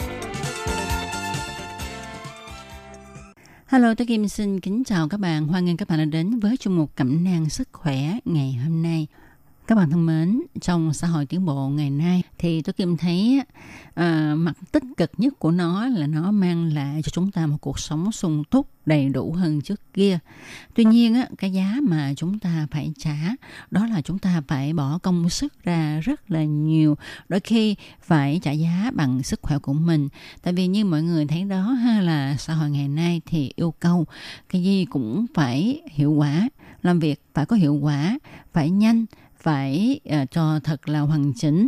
Hello, tôi Kim xin kính chào các bạn. Hoan nghênh các bạn đã đến với chung mục Cẩm nang sức khỏe ngày hôm nay. Các bạn thân mến, trong xã hội tiến bộ ngày nay thì tôi Kim thấy à, mặt tích cực nhất của nó là nó mang lại cho chúng ta một cuộc sống sung túc đầy đủ hơn trước kia. Tuy nhiên á, cái giá mà chúng ta phải trả đó là chúng ta phải bỏ công sức ra rất là nhiều, đôi khi phải trả giá bằng sức khỏe của mình. Tại vì như mọi người thấy đó ha là xã hội ngày nay thì yêu cầu cái gì cũng phải hiệu quả, làm việc phải có hiệu quả, phải nhanh phải uh, cho thật là hoàn chỉnh.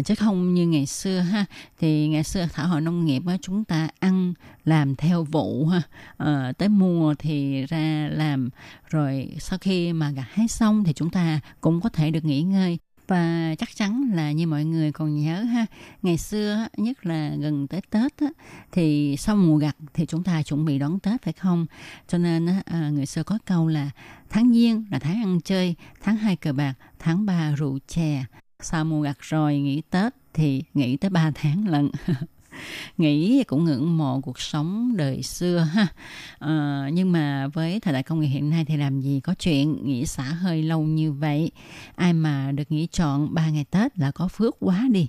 Uh, chứ không như ngày xưa ha thì ngày xưa thảo hội nông nghiệp á, chúng ta ăn làm theo vụ ha. Uh, tới mùa thì ra làm rồi sau khi mà gặt hái xong thì chúng ta cũng có thể được nghỉ ngơi và chắc chắn là như mọi người còn nhớ ha ngày xưa nhất là gần tới tết á, thì sau mùa gặt thì chúng ta chuẩn bị đón tết phải không? Cho nên à, người xưa có câu là tháng giêng là tháng ăn chơi tháng hai cờ bạc tháng ba rượu chè sau mùa gặt rồi nghỉ tết thì nghỉ tới ba tháng lần nghĩ cũng ngưỡng mộ cuộc sống đời xưa ha. À, nhưng mà với thời đại công nghệ hiện nay thì làm gì có chuyện nghỉ xả hơi lâu như vậy? Ai mà được nghỉ chọn ba ngày tết là có phước quá đi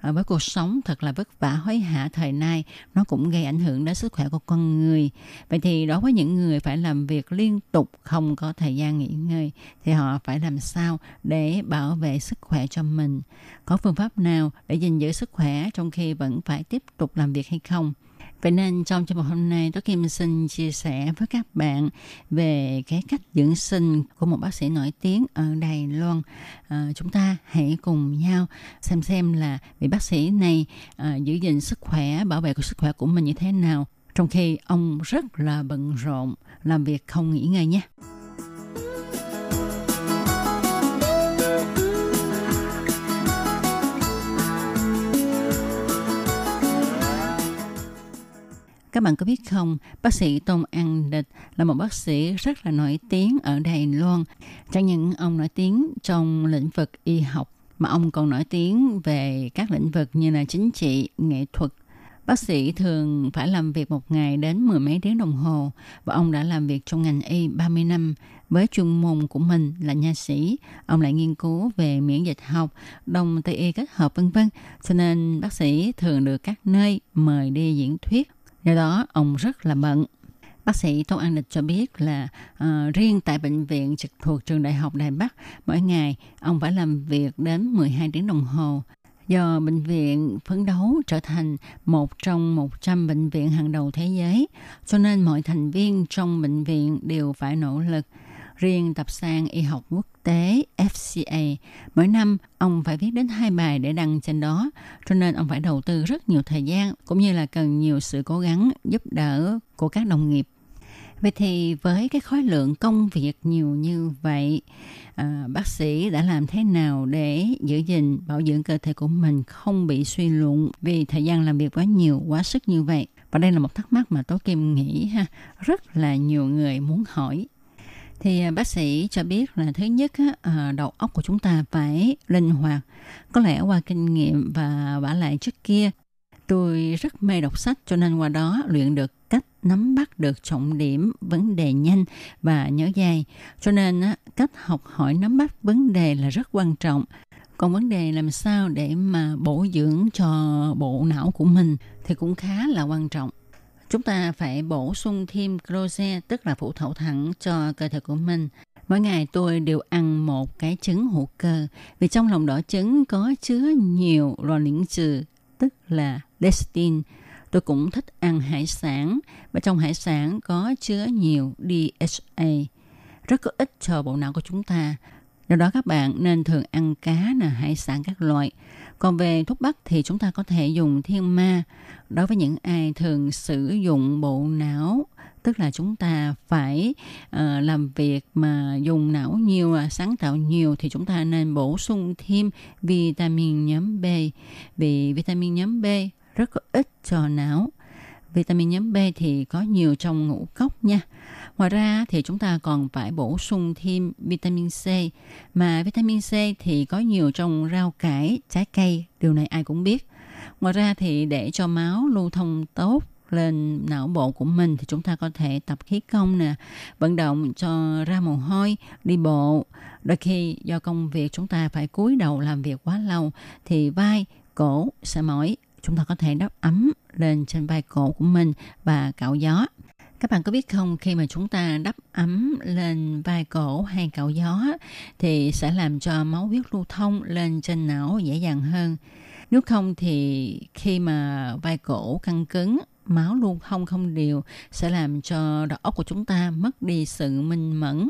à, với cuộc sống thật là vất vả hối hả thời nay nó cũng gây ảnh hưởng đến sức khỏe của con người. Vậy thì đối với những người phải làm việc liên tục không có thời gian nghỉ ngơi thì họ phải làm sao để bảo vệ sức khỏe cho mình? Có phương pháp nào để gìn giữ sức khỏe trong khi vẫn phải tiếp tục làm việc hay không? Vậy nên trong chương mục hôm nay tôi Kim xin chia sẻ với các bạn về cái cách dưỡng sinh của một bác sĩ nổi tiếng ở Đài Loan. À, chúng ta hãy cùng nhau xem xem là vị bác sĩ này à, giữ gìn sức khỏe, bảo vệ của sức khỏe của mình như thế nào trong khi ông rất là bận rộn làm việc không nghỉ ngơi nhé. Các bạn có biết không, bác sĩ Tôn An Địch là một bác sĩ rất là nổi tiếng ở Đài Loan. Chẳng những ông nổi tiếng trong lĩnh vực y học, mà ông còn nổi tiếng về các lĩnh vực như là chính trị, nghệ thuật. Bác sĩ thường phải làm việc một ngày đến mười mấy tiếng đồng hồ và ông đã làm việc trong ngành y 30 năm với chuyên môn của mình là nha sĩ. Ông lại nghiên cứu về miễn dịch học, đông tây y kết hợp vân vân. Cho nên bác sĩ thường được các nơi mời đi diễn thuyết Do đó, ông rất là bận. Bác sĩ Tô An Lịch cho biết là uh, riêng tại bệnh viện trực thuộc trường Đại học Đài Bắc, mỗi ngày ông phải làm việc đến 12 tiếng đồng hồ. Do bệnh viện phấn đấu trở thành một trong 100 bệnh viện hàng đầu thế giới, cho nên mọi thành viên trong bệnh viện đều phải nỗ lực. Riêng tập sang y học quốc tế FCA, mỗi năm ông phải viết đến hai bài để đăng trên đó, cho nên ông phải đầu tư rất nhiều thời gian cũng như là cần nhiều sự cố gắng giúp đỡ của các đồng nghiệp. Vậy thì với cái khối lượng công việc nhiều như vậy, à, bác sĩ đã làm thế nào để giữ gìn bảo dưỡng cơ thể của mình không bị suy lụng vì thời gian làm việc quá nhiều, quá sức như vậy? Và đây là một thắc mắc mà Tố Kim nghĩ ha, rất là nhiều người muốn hỏi thì à, bác sĩ cho biết là thứ nhất à, đầu óc của chúng ta phải linh hoạt. Có lẽ qua kinh nghiệm và vả lại trước kia, tôi rất mê đọc sách cho nên qua đó luyện được cách nắm bắt được trọng điểm vấn đề nhanh và nhớ dài Cho nên cách học hỏi nắm bắt vấn đề là rất quan trọng. Còn vấn đề làm sao để mà bổ dưỡng cho bộ não của mình thì cũng khá là quan trọng. Chúng ta phải bổ sung thêm close, tức là phủ thổ thẳng cho cơ thể của mình. Mỗi ngày tôi đều ăn một cái trứng hữu cơ vì trong lòng đỏ trứng có chứa nhiều loại trừ tức là lecithin. Tôi cũng thích ăn hải sản và trong hải sản có chứa nhiều DHA rất có ích cho bộ não của chúng ta. Do đó các bạn nên thường ăn cá, là hải sản các loại. Còn về thuốc bắc thì chúng ta có thể dùng thiên ma. Đối với những ai thường sử dụng bộ não, tức là chúng ta phải uh, làm việc mà dùng não nhiều, à, sáng tạo nhiều thì chúng ta nên bổ sung thêm vitamin nhóm B. Vì vitamin nhóm B rất có ích cho não. Vitamin nhóm B thì có nhiều trong ngũ cốc nha. Ngoài ra thì chúng ta còn phải bổ sung thêm vitamin C mà vitamin C thì có nhiều trong rau cải, trái cây, điều này ai cũng biết. Ngoài ra thì để cho máu lưu thông tốt lên não bộ của mình thì chúng ta có thể tập khí công nè, vận động cho ra mồ hôi, đi bộ. Đôi khi do công việc chúng ta phải cúi đầu làm việc quá lâu thì vai, cổ sẽ mỏi. Chúng ta có thể đắp ấm lên trên vai cổ của mình và cạo gió. Các bạn có biết không, khi mà chúng ta đắp ấm lên vai cổ hay cạo gió thì sẽ làm cho máu huyết lưu thông lên trên não dễ dàng hơn. Nếu không thì khi mà vai cổ căng cứng, máu lưu thông không đều sẽ làm cho đầu óc của chúng ta mất đi sự minh mẫn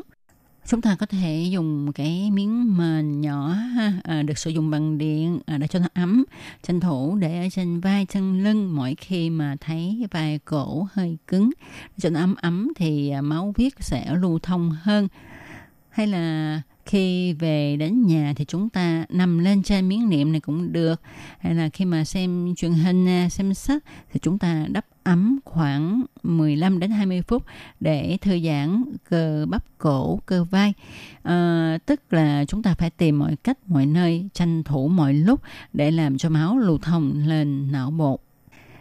chúng ta có thể dùng cái miếng mền nhỏ ha, à, được sử dụng bằng điện à, để cho nó ấm tranh thủ để ở trên vai chân lưng. Mỗi khi mà thấy vai cổ hơi cứng cho nó ấm ấm thì à, máu huyết sẽ lưu thông hơn. Hay là khi về đến nhà thì chúng ta nằm lên trên miếng niệm này cũng được. Hay là khi mà xem truyền hình à, xem sách thì chúng ta đắp ấm khoảng 15 đến 20 phút để thư giãn cơ bắp cổ, cơ vai. À, tức là chúng ta phải tìm mọi cách, mọi nơi, tranh thủ mọi lúc để làm cho máu lưu thông lên não bộ.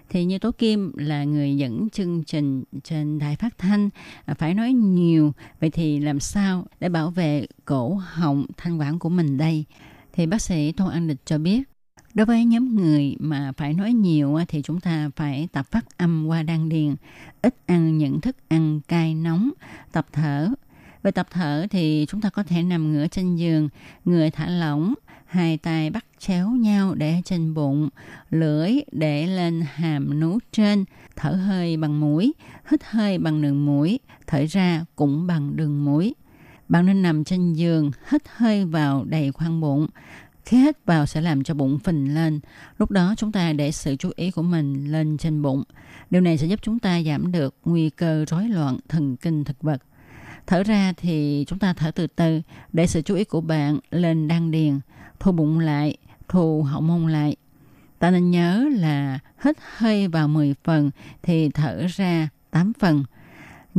Thì như Tố Kim là người dẫn chương trình trên đài phát thanh à, phải nói nhiều. Vậy thì làm sao để bảo vệ cổ họng thanh quản của mình đây? Thì bác sĩ Tô An Địch cho biết. Đối với nhóm người mà phải nói nhiều thì chúng ta phải tập phát âm qua đan điền, ít ăn những thức ăn cay nóng, tập thở. Về tập thở thì chúng ta có thể nằm ngửa trên giường, người thả lỏng, hai tay bắt chéo nhau để trên bụng, lưỡi để lên hàm nú trên, thở hơi bằng mũi, hít hơi bằng đường mũi, thở ra cũng bằng đường mũi. Bạn nên nằm trên giường, hít hơi vào đầy khoang bụng, Khí hít vào sẽ làm cho bụng phình lên. Lúc đó chúng ta để sự chú ý của mình lên trên bụng. Điều này sẽ giúp chúng ta giảm được nguy cơ rối loạn thần kinh thực vật. Thở ra thì chúng ta thở từ từ để sự chú ý của bạn lên đan điền, thu bụng lại, thu hậu môn lại. Ta nên nhớ là hít hơi vào 10 phần thì thở ra 8 phần.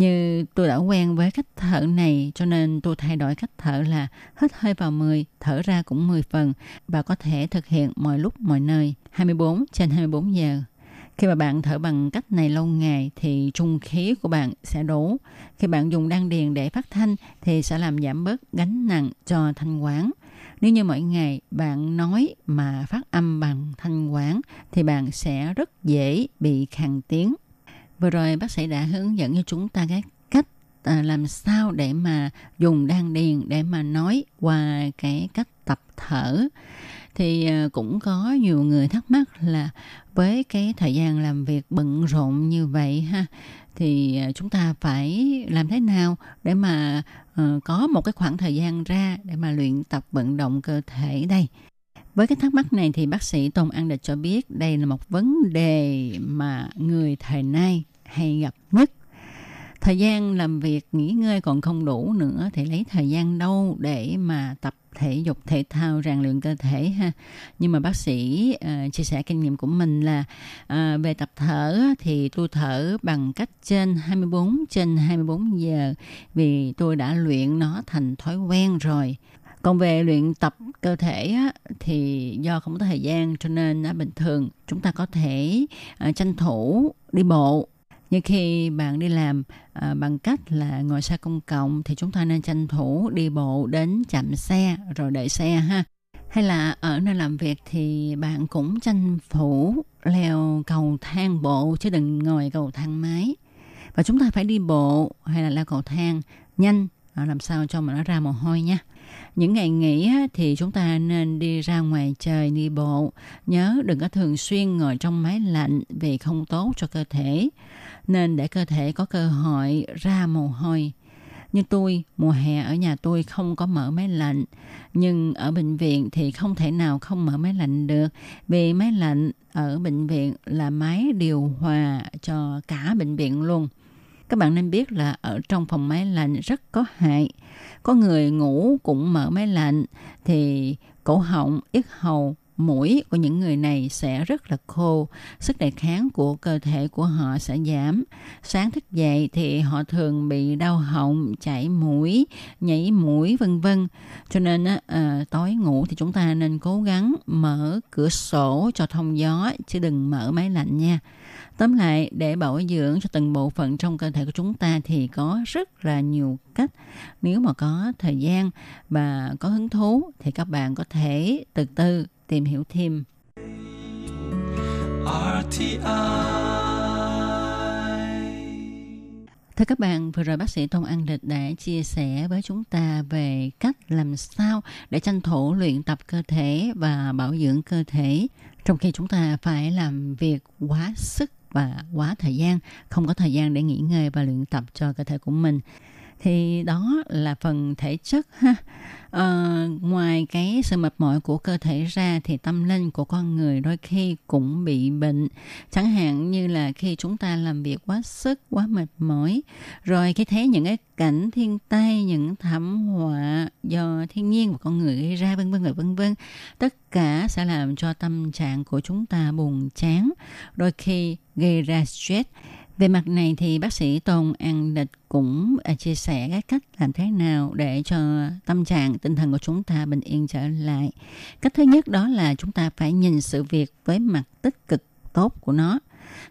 Như tôi đã quen với cách thở này cho nên tôi thay đổi cách thở là hít hơi vào 10, thở ra cũng 10 phần và có thể thực hiện mọi lúc mọi nơi 24 trên 24 giờ. Khi mà bạn thở bằng cách này lâu ngày thì trung khí của bạn sẽ đủ. Khi bạn dùng đan điền để phát thanh thì sẽ làm giảm bớt gánh nặng cho thanh quản. Nếu như mỗi ngày bạn nói mà phát âm bằng thanh quản thì bạn sẽ rất dễ bị khàn tiếng. Vừa rồi bác sĩ đã hướng dẫn cho chúng ta cái cách à, làm sao để mà dùng đan điền để mà nói qua cái cách tập thở. Thì à, cũng có nhiều người thắc mắc là với cái thời gian làm việc bận rộn như vậy ha thì à, chúng ta phải làm thế nào để mà uh, có một cái khoảng thời gian ra để mà luyện tập vận động cơ thể đây? Với cái thắc mắc này thì bác sĩ Tôn An Địch cho biết đây là một vấn đề mà người thời nay hay gặp nhất. thời gian làm việc nghỉ ngơi còn không đủ nữa thì lấy thời gian đâu để mà tập thể dục thể thao rèn luyện cơ thể ha nhưng mà bác sĩ uh, chia sẻ kinh nghiệm của mình là uh, về tập thở thì tôi thở bằng cách trên 24 trên 24 giờ vì tôi đã luyện nó thành thói quen rồi còn về luyện tập cơ thể á, thì do không có thời gian cho nên á, bình thường chúng ta có thể ờ, tranh thủ đi bộ như khi bạn đi làm à, bằng cách là ngồi xe công cộng thì chúng ta nên tranh thủ đi bộ đến chạm xe rồi đợi xe ha. Hay là ở nơi làm việc thì bạn cũng tranh thủ leo cầu thang bộ chứ đừng ngồi cầu thang máy. Và chúng ta phải đi bộ hay là leo cầu thang nhanh à, làm sao cho mà nó ra mồ hôi nha. Những ngày nghỉ thì chúng ta nên đi ra ngoài trời đi bộ. Nhớ đừng có thường xuyên ngồi trong máy lạnh vì không tốt cho cơ thể nên để cơ thể có cơ hội ra mồ hôi. Như tôi, mùa hè ở nhà tôi không có mở máy lạnh, nhưng ở bệnh viện thì không thể nào không mở máy lạnh được, vì máy lạnh ở bệnh viện là máy điều hòa cho cả bệnh viện luôn. Các bạn nên biết là ở trong phòng máy lạnh rất có hại. Có người ngủ cũng mở máy lạnh thì cổ họng, yết hầu mũi của những người này sẽ rất là khô, sức đề kháng của cơ thể của họ sẽ giảm. Sáng thức dậy thì họ thường bị đau họng, chảy mũi, nhảy mũi vân vân. Cho nên à, tối ngủ thì chúng ta nên cố gắng mở cửa sổ cho thông gió chứ đừng mở máy lạnh nha. Tóm lại, để bảo dưỡng cho từng bộ phận trong cơ thể của chúng ta thì có rất là nhiều cách. Nếu mà có thời gian và có hứng thú thì các bạn có thể từ từ tìm hiểu thêm. RTI Thưa các bạn, vừa rồi bác sĩ Tôn An Lịch đã chia sẻ với chúng ta về cách làm sao để tranh thủ luyện tập cơ thể và bảo dưỡng cơ thể trong khi chúng ta phải làm việc quá sức và quá thời gian, không có thời gian để nghỉ ngơi và luyện tập cho cơ thể của mình. Thì đó là phần thể chất ha. À, ngoài cái sự mệt mỏi của cơ thể ra thì tâm linh của con người đôi khi cũng bị bệnh. Chẳng hạn như là khi chúng ta làm việc quá sức quá mệt mỏi rồi khi thấy những cái cảnh thiên tai những thảm họa do thiên nhiên và con người gây ra vân vân và vân vân tất cả sẽ làm cho tâm trạng của chúng ta buồn chán đôi khi gây ra stress về mặt này thì bác sĩ Tôn An địch cũng à, chia sẻ các cách làm thế nào để cho tâm trạng, tinh thần của chúng ta bình yên trở lại. Cách thứ nhất đó là chúng ta phải nhìn sự việc với mặt tích cực tốt của nó.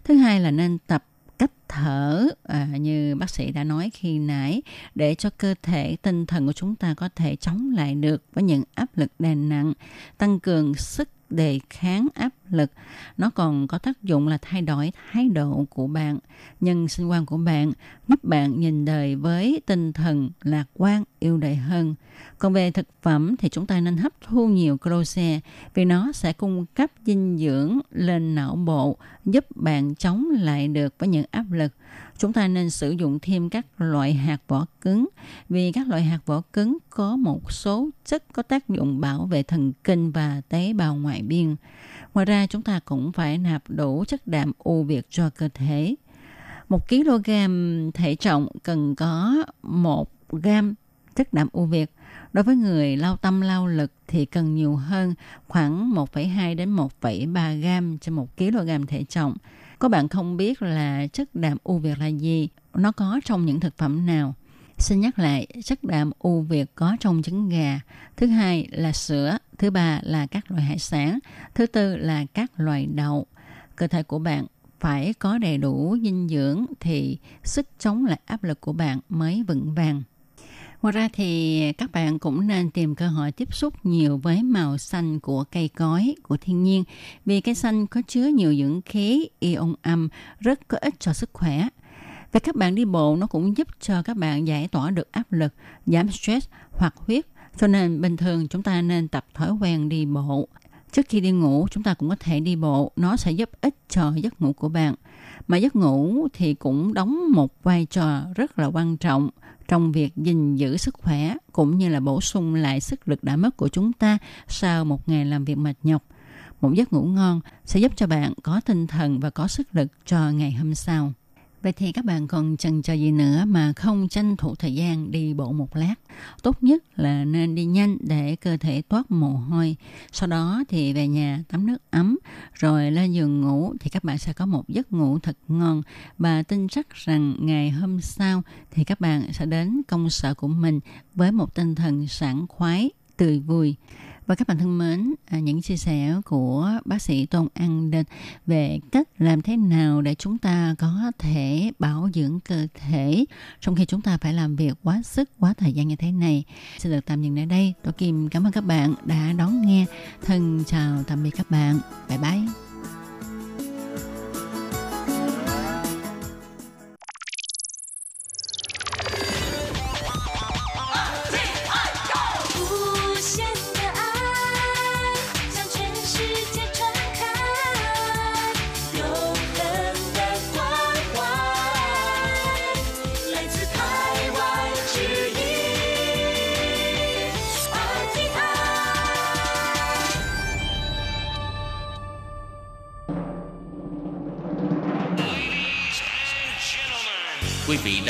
Thứ hai là nên tập cách thở à, như bác sĩ đã nói khi nãy để cho cơ thể tinh thần của chúng ta có thể chống lại được với những áp lực đè nặng tăng cường sức đề kháng áp lực. Nó còn có tác dụng là thay đổi thái độ của bạn, nhân sinh quan của bạn, giúp bạn nhìn đời với tinh thần lạc quan, yêu đời hơn. Còn về thực phẩm thì chúng ta nên hấp thu nhiều cloce vì nó sẽ cung cấp dinh dưỡng lên não bộ, giúp bạn chống lại được với những áp lực chúng ta nên sử dụng thêm các loại hạt vỏ cứng vì các loại hạt vỏ cứng có một số chất có tác dụng bảo vệ thần kinh và tế bào ngoại biên. Ngoài ra chúng ta cũng phải nạp đủ chất đạm ưu việt cho cơ thể. Một kg thể trọng cần có một gam chất đạm ưu việt. Đối với người lao tâm lao lực thì cần nhiều hơn khoảng 1,2 đến 1,3 gam trên một kg thể trọng. Có bạn không biết là chất đạm ưu việt là gì, nó có trong những thực phẩm nào. Xin nhắc lại, chất đạm ưu việt có trong trứng gà. Thứ hai là sữa. Thứ ba là các loại hải sản. Thứ tư là các loại đậu. Cơ thể của bạn phải có đầy đủ dinh dưỡng thì sức chống lại áp lực của bạn mới vững vàng. Ngoài ra thì các bạn cũng nên tìm cơ hội tiếp xúc nhiều với màu xanh của cây cối, của thiên nhiên vì cây xanh có chứa nhiều dưỡng khí ion âm rất có ích cho sức khỏe. Và các bạn đi bộ nó cũng giúp cho các bạn giải tỏa được áp lực, giảm stress hoặc huyết. Cho nên bình thường chúng ta nên tập thói quen đi bộ. Trước khi đi ngủ chúng ta cũng có thể đi bộ, nó sẽ giúp ích cho giấc ngủ của bạn. Mà giấc ngủ thì cũng đóng một vai trò rất là quan trọng trong việc gìn giữ sức khỏe cũng như là bổ sung lại sức lực đã mất của chúng ta sau một ngày làm việc mệt nhọc. Một giấc ngủ ngon sẽ giúp cho bạn có tinh thần và có sức lực cho ngày hôm sau. Vậy thì các bạn còn chần chờ gì nữa mà không tranh thủ thời gian đi bộ một lát. Tốt nhất là nên đi nhanh để cơ thể toát mồ hôi. Sau đó thì về nhà tắm nước ấm rồi lên giường ngủ thì các bạn sẽ có một giấc ngủ thật ngon. Và tin chắc rằng ngày hôm sau thì các bạn sẽ đến công sở của mình với một tinh thần sảng khoái, tươi vui. Và các bạn thân mến, à, những chia sẻ của bác sĩ Tôn An Định về cách làm thế nào để chúng ta có thể bảo dưỡng cơ thể trong khi chúng ta phải làm việc quá sức, quá thời gian như thế này. Xin được tạm dừng ở đây. Tôi Kim cảm ơn các bạn đã đón nghe. Thân chào tạm biệt các bạn. Bye bye.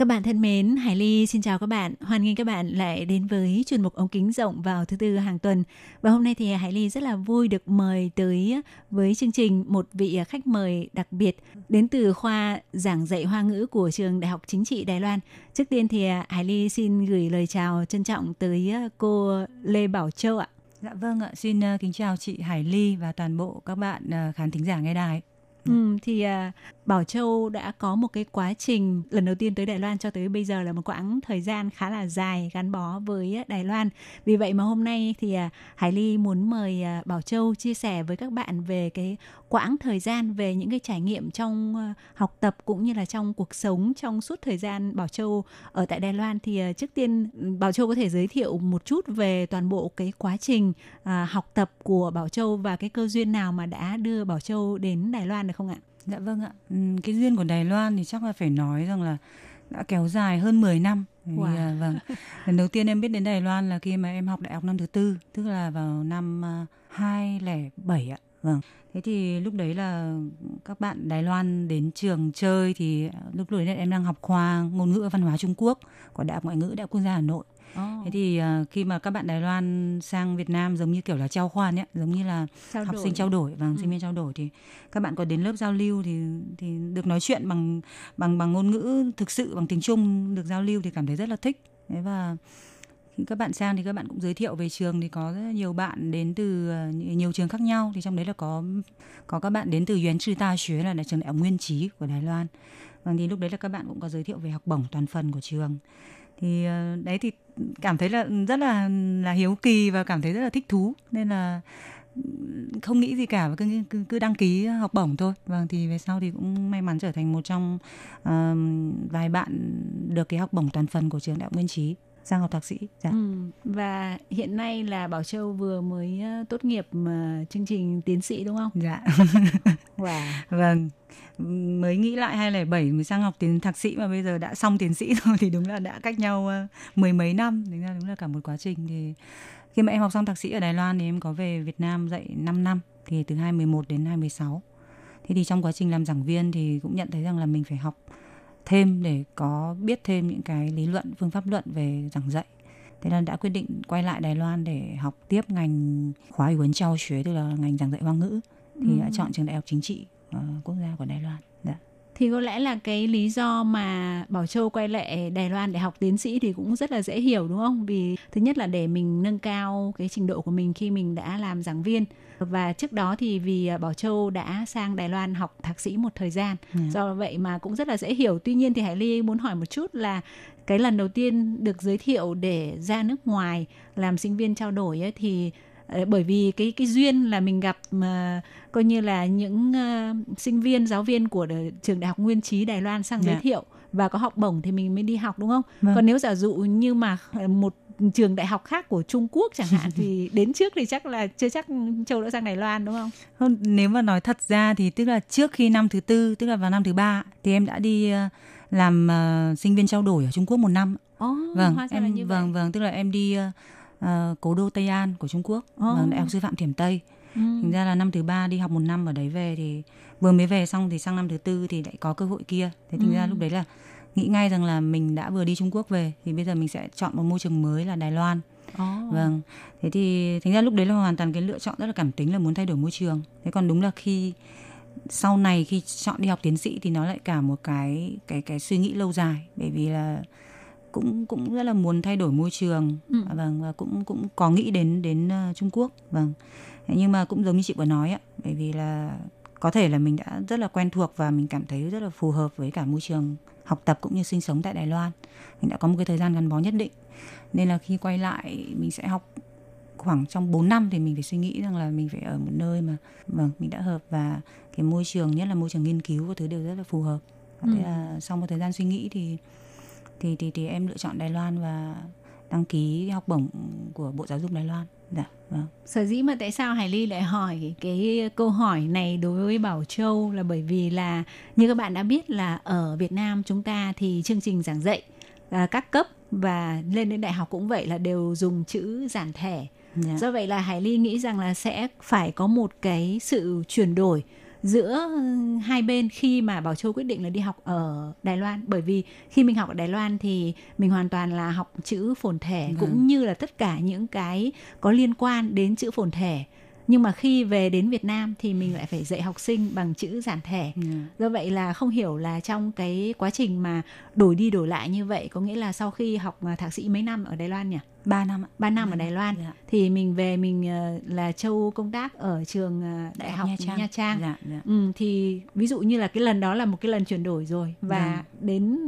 Các bạn thân mến, Hải Ly xin chào các bạn. Hoan nghênh các bạn lại đến với chuyên mục ống kính rộng vào thứ tư hàng tuần. Và hôm nay thì Hải Ly rất là vui được mời tới với chương trình một vị khách mời đặc biệt đến từ khoa giảng dạy hoa ngữ của trường Đại học Chính trị Đài Loan. Trước tiên thì à, Hải Ly xin gửi lời chào trân trọng tới à, cô Lê Bảo Châu ạ. Dạ vâng ạ, xin à, kính chào chị Hải Ly và toàn bộ các bạn khán thính giả nghe đài. Ừ, thì à, Bảo Châu đã có một cái quá trình lần đầu tiên tới Đài Loan cho tới bây giờ là một quãng thời gian khá là dài gắn bó với à, Đài Loan. Vì vậy mà hôm nay thì à, Hải Ly muốn mời à, Bảo Châu chia sẻ với các bạn về cái quãng thời gian về những cái trải nghiệm trong à, học tập cũng như là trong cuộc sống trong suốt thời gian Bảo Châu ở tại Đài Loan thì à, trước tiên Bảo Châu có thể giới thiệu một chút về toàn bộ cái quá trình à, học tập của Bảo Châu và cái cơ duyên nào mà đã đưa Bảo Châu đến Đài Loan được không ạ? Dạ vâng ạ, Ừm, cái duyên của Đài Loan thì chắc là phải nói rằng là đã kéo dài hơn 10 năm. Wow. à, vâng, lần đầu tiên em biết đến Đài Loan là khi mà em học đại học năm thứ tư, tức là vào năm à, 2007 ạ. Vâng. Thế thì lúc đấy là các bạn Đài Loan đến trường chơi thì lúc đấy em đang học khoa ngôn ngữ văn hóa Trung Quốc của Đại học Ngoại ngữ Đại học Quốc gia Hà Nội. Thế thì à, khi mà các bạn Đài Loan sang Việt Nam giống như kiểu là trao khoan ấy, giống như là Trao học đổi. sinh trao đổi và Ừ. sinh viên trao đổi thì các bạn có đến lớp giao lưu thì thì được nói chuyện bằng bằng bằng ngôn ngữ thực sự bằng tiếng Trung được giao lưu thì cảm thấy rất là thích. Thế và các bạn sang thì các bạn cũng giới thiệu về trường thì có rất nhiều bạn đến từ ờ, nhiều trường khác nhau thì trong đấy là có có các bạn đến từ Yuan Chư Ta Xuế là là trường đại học Nguyên Trí của Đài Loan. Vâng thì lúc đấy là các bạn cũng có giới thiệu về học bổng toàn phần của trường. Thì ờ, đấy thì cảm thấy là rất là là hiếu kỳ và cảm thấy rất là thích thú nên là không nghĩ gì cả và cứ cứ, cứ đăng ký học bổng thôi. Vâng thì về sau thì cũng may mắn trở thành một trong uh, vài bạn được cái học bổng toàn phần của trường đại học Nguyên Trí sang học thạc sĩ. Dạ. Ừ, và hiện nay là Bảo Châu vừa mới ờ, tốt nghiệp mà chương trình tiến sĩ đúng không? Dạ. Wow. Vâng. Mới nghĩ lại 2007 mới sang học tiến thạc sĩ mà bây giờ đã xong tiến sĩ rồi thì đúng là đã cách nhau ờ, mười mấy năm, đúng là đúng là cả một quá trình thì khi mà em học xong thạc sĩ ở Đài Loan thì em có về Việt Nam dạy 5 năm thì từ 2011 đến 2016. Thế thì trong quá trình làm giảng viên thì cũng nhận thấy rằng là mình phải học thêm để có biết thêm những cái lý luận, phương pháp luận về giảng dạy. Thế nên đã quyết định quay lại Đài Loan để học tiếp ngành khóa ủy huấn trao xuế tức là ngành giảng dạy Hoa ngữ. Thì Ừ. đã chọn trường đại học chính trị ờ, quốc gia của Đài Loan. Dạ. Thì có lẽ là cái lý do mà Bảo Châu quay lại Đài Loan để học tiến sĩ thì cũng rất là dễ hiểu đúng không? Vì thứ nhất là để mình nâng cao cái trình độ của mình khi mình đã làm giảng viên và trước đó thì vì à, Bảo Châu đã sang Đài Loan học thạc sĩ một thời gian Dạ. do vậy mà cũng rất là dễ hiểu. Tuy nhiên thì Hải Ly muốn hỏi một chút là cái lần đầu tiên được giới thiệu để ra nước ngoài làm sinh viên trao đổi ấy, thì bởi vì cái cái duyên là mình gặp mà coi như là những ờ, sinh viên giáo viên của trường đại học Nguyên Trí Đài Loan sang giới Dạ. thiệu và có học bổng thì mình mới đi học đúng không? Vâng. Còn nếu giả dụ như mà ờ, một trường đại học khác của Trung Quốc chẳng hạn thì đến trước thì chắc là chưa chắc Châu đã sang Đài Loan đúng không? Hơn nếu mà nói thật ra thì tức là trước khi năm thứ tư, tức là vào năm thứ ba thì em đã đi ờ, làm ờ, sinh viên trao đổi ở Trung Quốc một năm. Ồ, vâng, ra là em như vâng vậy. vâng, tức là em đi ờ, ờ, cố đô Tây An của Trung Quốc, Ồ. vâng, đại học sư phạm Thiểm Tây. Ừ. Thành ra là năm thứ ba đi học một năm ở đấy về thì vừa mới về xong thì sang năm thứ tư thì lại có cơ hội kia. Thế thành ra Ừ. lúc đấy là nghĩ ngay rằng là mình đã vừa đi Trung Quốc về thì bây giờ mình sẽ chọn một môi trường mới là Đài Loan. Ồ. Vâng. Thế thì thành ra lúc đấy là hoàn toàn cái lựa chọn rất là cảm tính là muốn thay đổi môi trường. Thế còn đúng là khi sau này khi chọn đi học tiến sĩ thì nó lại cả một cái cái cái suy nghĩ lâu dài bởi vì là cũng cũng rất là muốn thay đổi môi trường. Ừ. À, vâng và cũng cũng có nghĩ đến đến ờ, Trung Quốc vâng. Nhưng mà cũng giống như chị vừa nói ạ bởi vì là có thể là mình đã rất là quen thuộc và mình cảm thấy rất là phù hợp với cả môi trường học tập cũng như sinh sống tại Đài Loan. Mình đã có một cái thời gian gắn bó nhất định. Nên là khi quay lại mình sẽ học khoảng trong 4 năm thì mình phải suy nghĩ rằng là mình phải ở một nơi mà vâng mình đã hợp và cái môi trường nhất là môi trường nghiên cứu và thứ đều rất là phù hợp. Và thế Ừ. là sau một thời gian suy nghĩ thì thì thì thì em lựa chọn Đài Loan và đăng ký học bổng của Bộ Giáo dục Đài Loan. Dạ vâng. Sở dĩ mà tại sao Hải Ly lại hỏi cái câu hỏi này đối với Bảo Châu là bởi vì là như các bạn đã biết là ở Việt Nam chúng ta thì chương trình giảng dạy à, các cấp và lên đến đại học cũng vậy là đều dùng chữ giản thể. dạ. Do vậy là Hải Ly nghĩ rằng là sẽ phải có một cái sự chuyển đổi giữa hai bên khi mà Bảo Châu quyết định là đi học ở Đài Loan bởi vì khi mình học ở Đài Loan thì mình hoàn toàn là học chữ phồn thể Vâng. cũng như là tất cả những cái có liên quan đến chữ phồn thể nhưng mà khi về đến Việt Nam thì mình lại phải dạy học sinh bằng chữ giản thể dạ. do vậy là không hiểu là trong cái quá trình mà đổi đi đổi lại như vậy có nghĩa là sau khi học à, thạc sĩ mấy năm ở Đài Loan nhỉ ba năm ạ. 3 năm ở Đài Loan. Dạ. thì mình về mình ờ, là châu công tác ở trường ờ, đại học Nha Trang, dạ dạ. Ừ, thì ví dụ như là cái lần đó là một cái lần chuyển đổi rồi. Và đến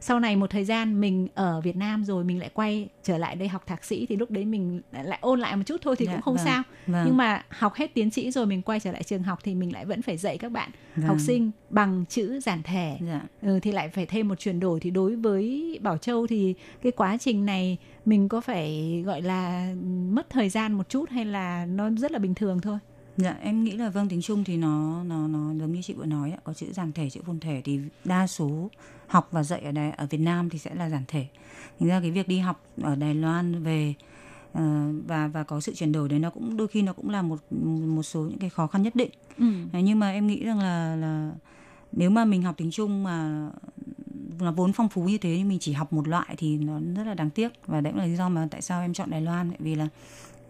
sau này một thời gian mình ở Việt Nam rồi mình lại quay trở lại đây học thạc sĩ thì lúc đấy mình lại lại ôn lại một chút thôi thì Dạ, cũng không vâng, sao. Vâng. nhưng mà học hết tiến sĩ rồi mình quay trở lại trường học thì mình lại vẫn phải dạy các bạn Vâng. học sinh bằng chữ giản thể. Dạ. Ừ, thì lại phải thêm một chuyển đổi. Thì đối với Bảo Châu thì cái quá trình này mình có phải gọi là mất thời gian một chút hay là nó rất là bình thường thôi Dạ em nghĩ là vâng tiếng Trung thì nó nó nó giống như chị vừa nói có chữ giản thể chữ phồn thể thì đa số học và dạy ở Đài, ở Việt Nam thì sẽ là giản thể. Thành ra cái việc đi học ở Đài Loan về ờ, và và có sự chuyển đổi đấy nó cũng đôi khi nó cũng là một một số những cái khó khăn nhất định. ừ. Nhưng mà em nghĩ rằng là là nếu mà mình học tiếng Trung mà nó vốn phong phú như thế nhưng mình chỉ học một loại thì nó rất là đáng tiếc và đấy cũng là lý do mà tại sao em chọn Đài Loan tại vì là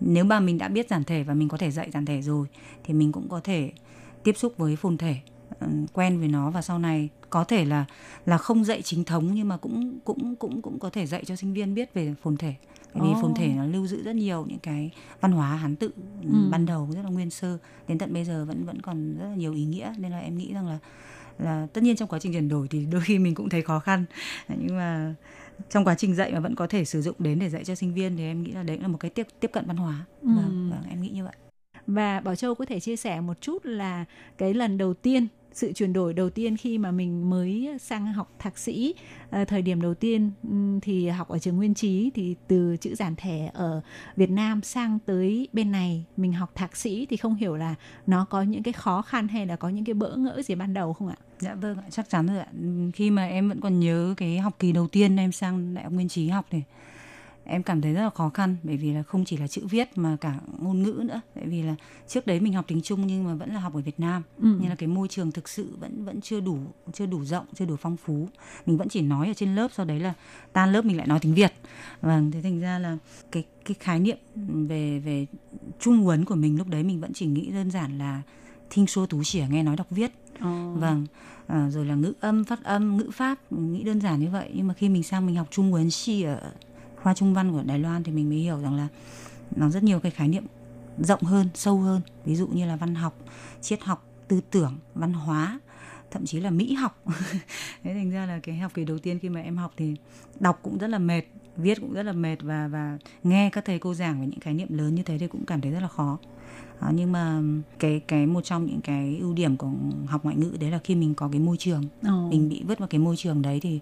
nếu mà mình đã biết giản thể và mình có thể dạy giản thể rồi thì mình cũng có thể tiếp xúc với phồn thể ừ, quen với nó và sau này có thể là là không dạy chính thống nhưng mà cũng cũng cũng cũng có thể dạy cho sinh viên biết về phồn thể bởi vì Ồ. phồn thể nó lưu giữ rất nhiều những cái văn hóa hán tự ừ. Ừ. ban đầu rất là nguyên sơ đến tận bây giờ vẫn vẫn còn rất là nhiều ý nghĩa nên là em nghĩ rằng là là tất nhiên trong quá trình chuyển đổi thì đôi khi mình cũng thấy khó khăn. Nhưng mà trong quá trình dạy mà vẫn có thể sử dụng đến để dạy cho sinh viên thì em nghĩ là đấy là một cái tiếp tiếp cận văn hóa. Ừ. vâng, vâng em nghĩ như vậy. Và Bảo Châu có thể chia sẻ một chút là cái lần đầu tiên sự chuyển đổi đầu tiên khi mà mình mới sang học thạc sĩ à, thời điểm đầu tiên thì học ở trường Nguyên Trí thì từ chữ giản thể ở Việt Nam sang tới bên này mình học thạc sĩ thì không hiểu là nó có những cái khó khăn hay là có những cái bỡ ngỡ gì ban đầu không ạ? Dạ vâng ạ, chắc chắn rồi ạ. Khi mà em vẫn còn nhớ cái học kỳ đầu tiên em sang Đại học Nguyên Trí học thì em cảm thấy rất là khó khăn bởi vì là không chỉ là chữ viết mà cả ngôn ngữ nữa. Tại vì là trước đấy mình học tiếng Trung nhưng mà vẫn là học ở Việt Nam. Ừ. Nên là cái môi trường thực sự vẫn vẫn chưa đủ chưa đủ rộng, chưa đủ phong phú. Mình vẫn chỉ nói ở trên lớp sau đấy là tan lớp mình lại nói tiếng Việt. Vâng, thế thành ra là cái cái khái niệm về về trung huấn của mình lúc đấy mình vẫn chỉ nghĩ đơn giản là thinh số tú xỉa nghe nói đọc viết Ờ. vâng à, rồi là ngữ âm phát âm ngữ pháp mình nghĩ đơn giản như vậy nhưng mà khi mình sang mình học trung huấn si ở khoa trung văn của đài loan thì mình mới hiểu rằng là nó rất nhiều cái khái niệm rộng hơn, sâu hơn. Ví dụ như là văn học, triết học, tư tưởng, văn hóa, thậm chí là mỹ học. Thế thành ra là cái học kỳ đầu tiên khi mà em học thì đọc cũng rất là mệt, viết cũng rất là mệt và và nghe các thầy cô giảng về những khái niệm lớn như thế thì cũng cảm thấy rất là khó à, nhưng mà cái cái một trong những cái ưu điểm của học ngoại ngữ đấy là khi mình có cái môi trường. Ồ. mình bị vứt vào cái môi trường đấy thì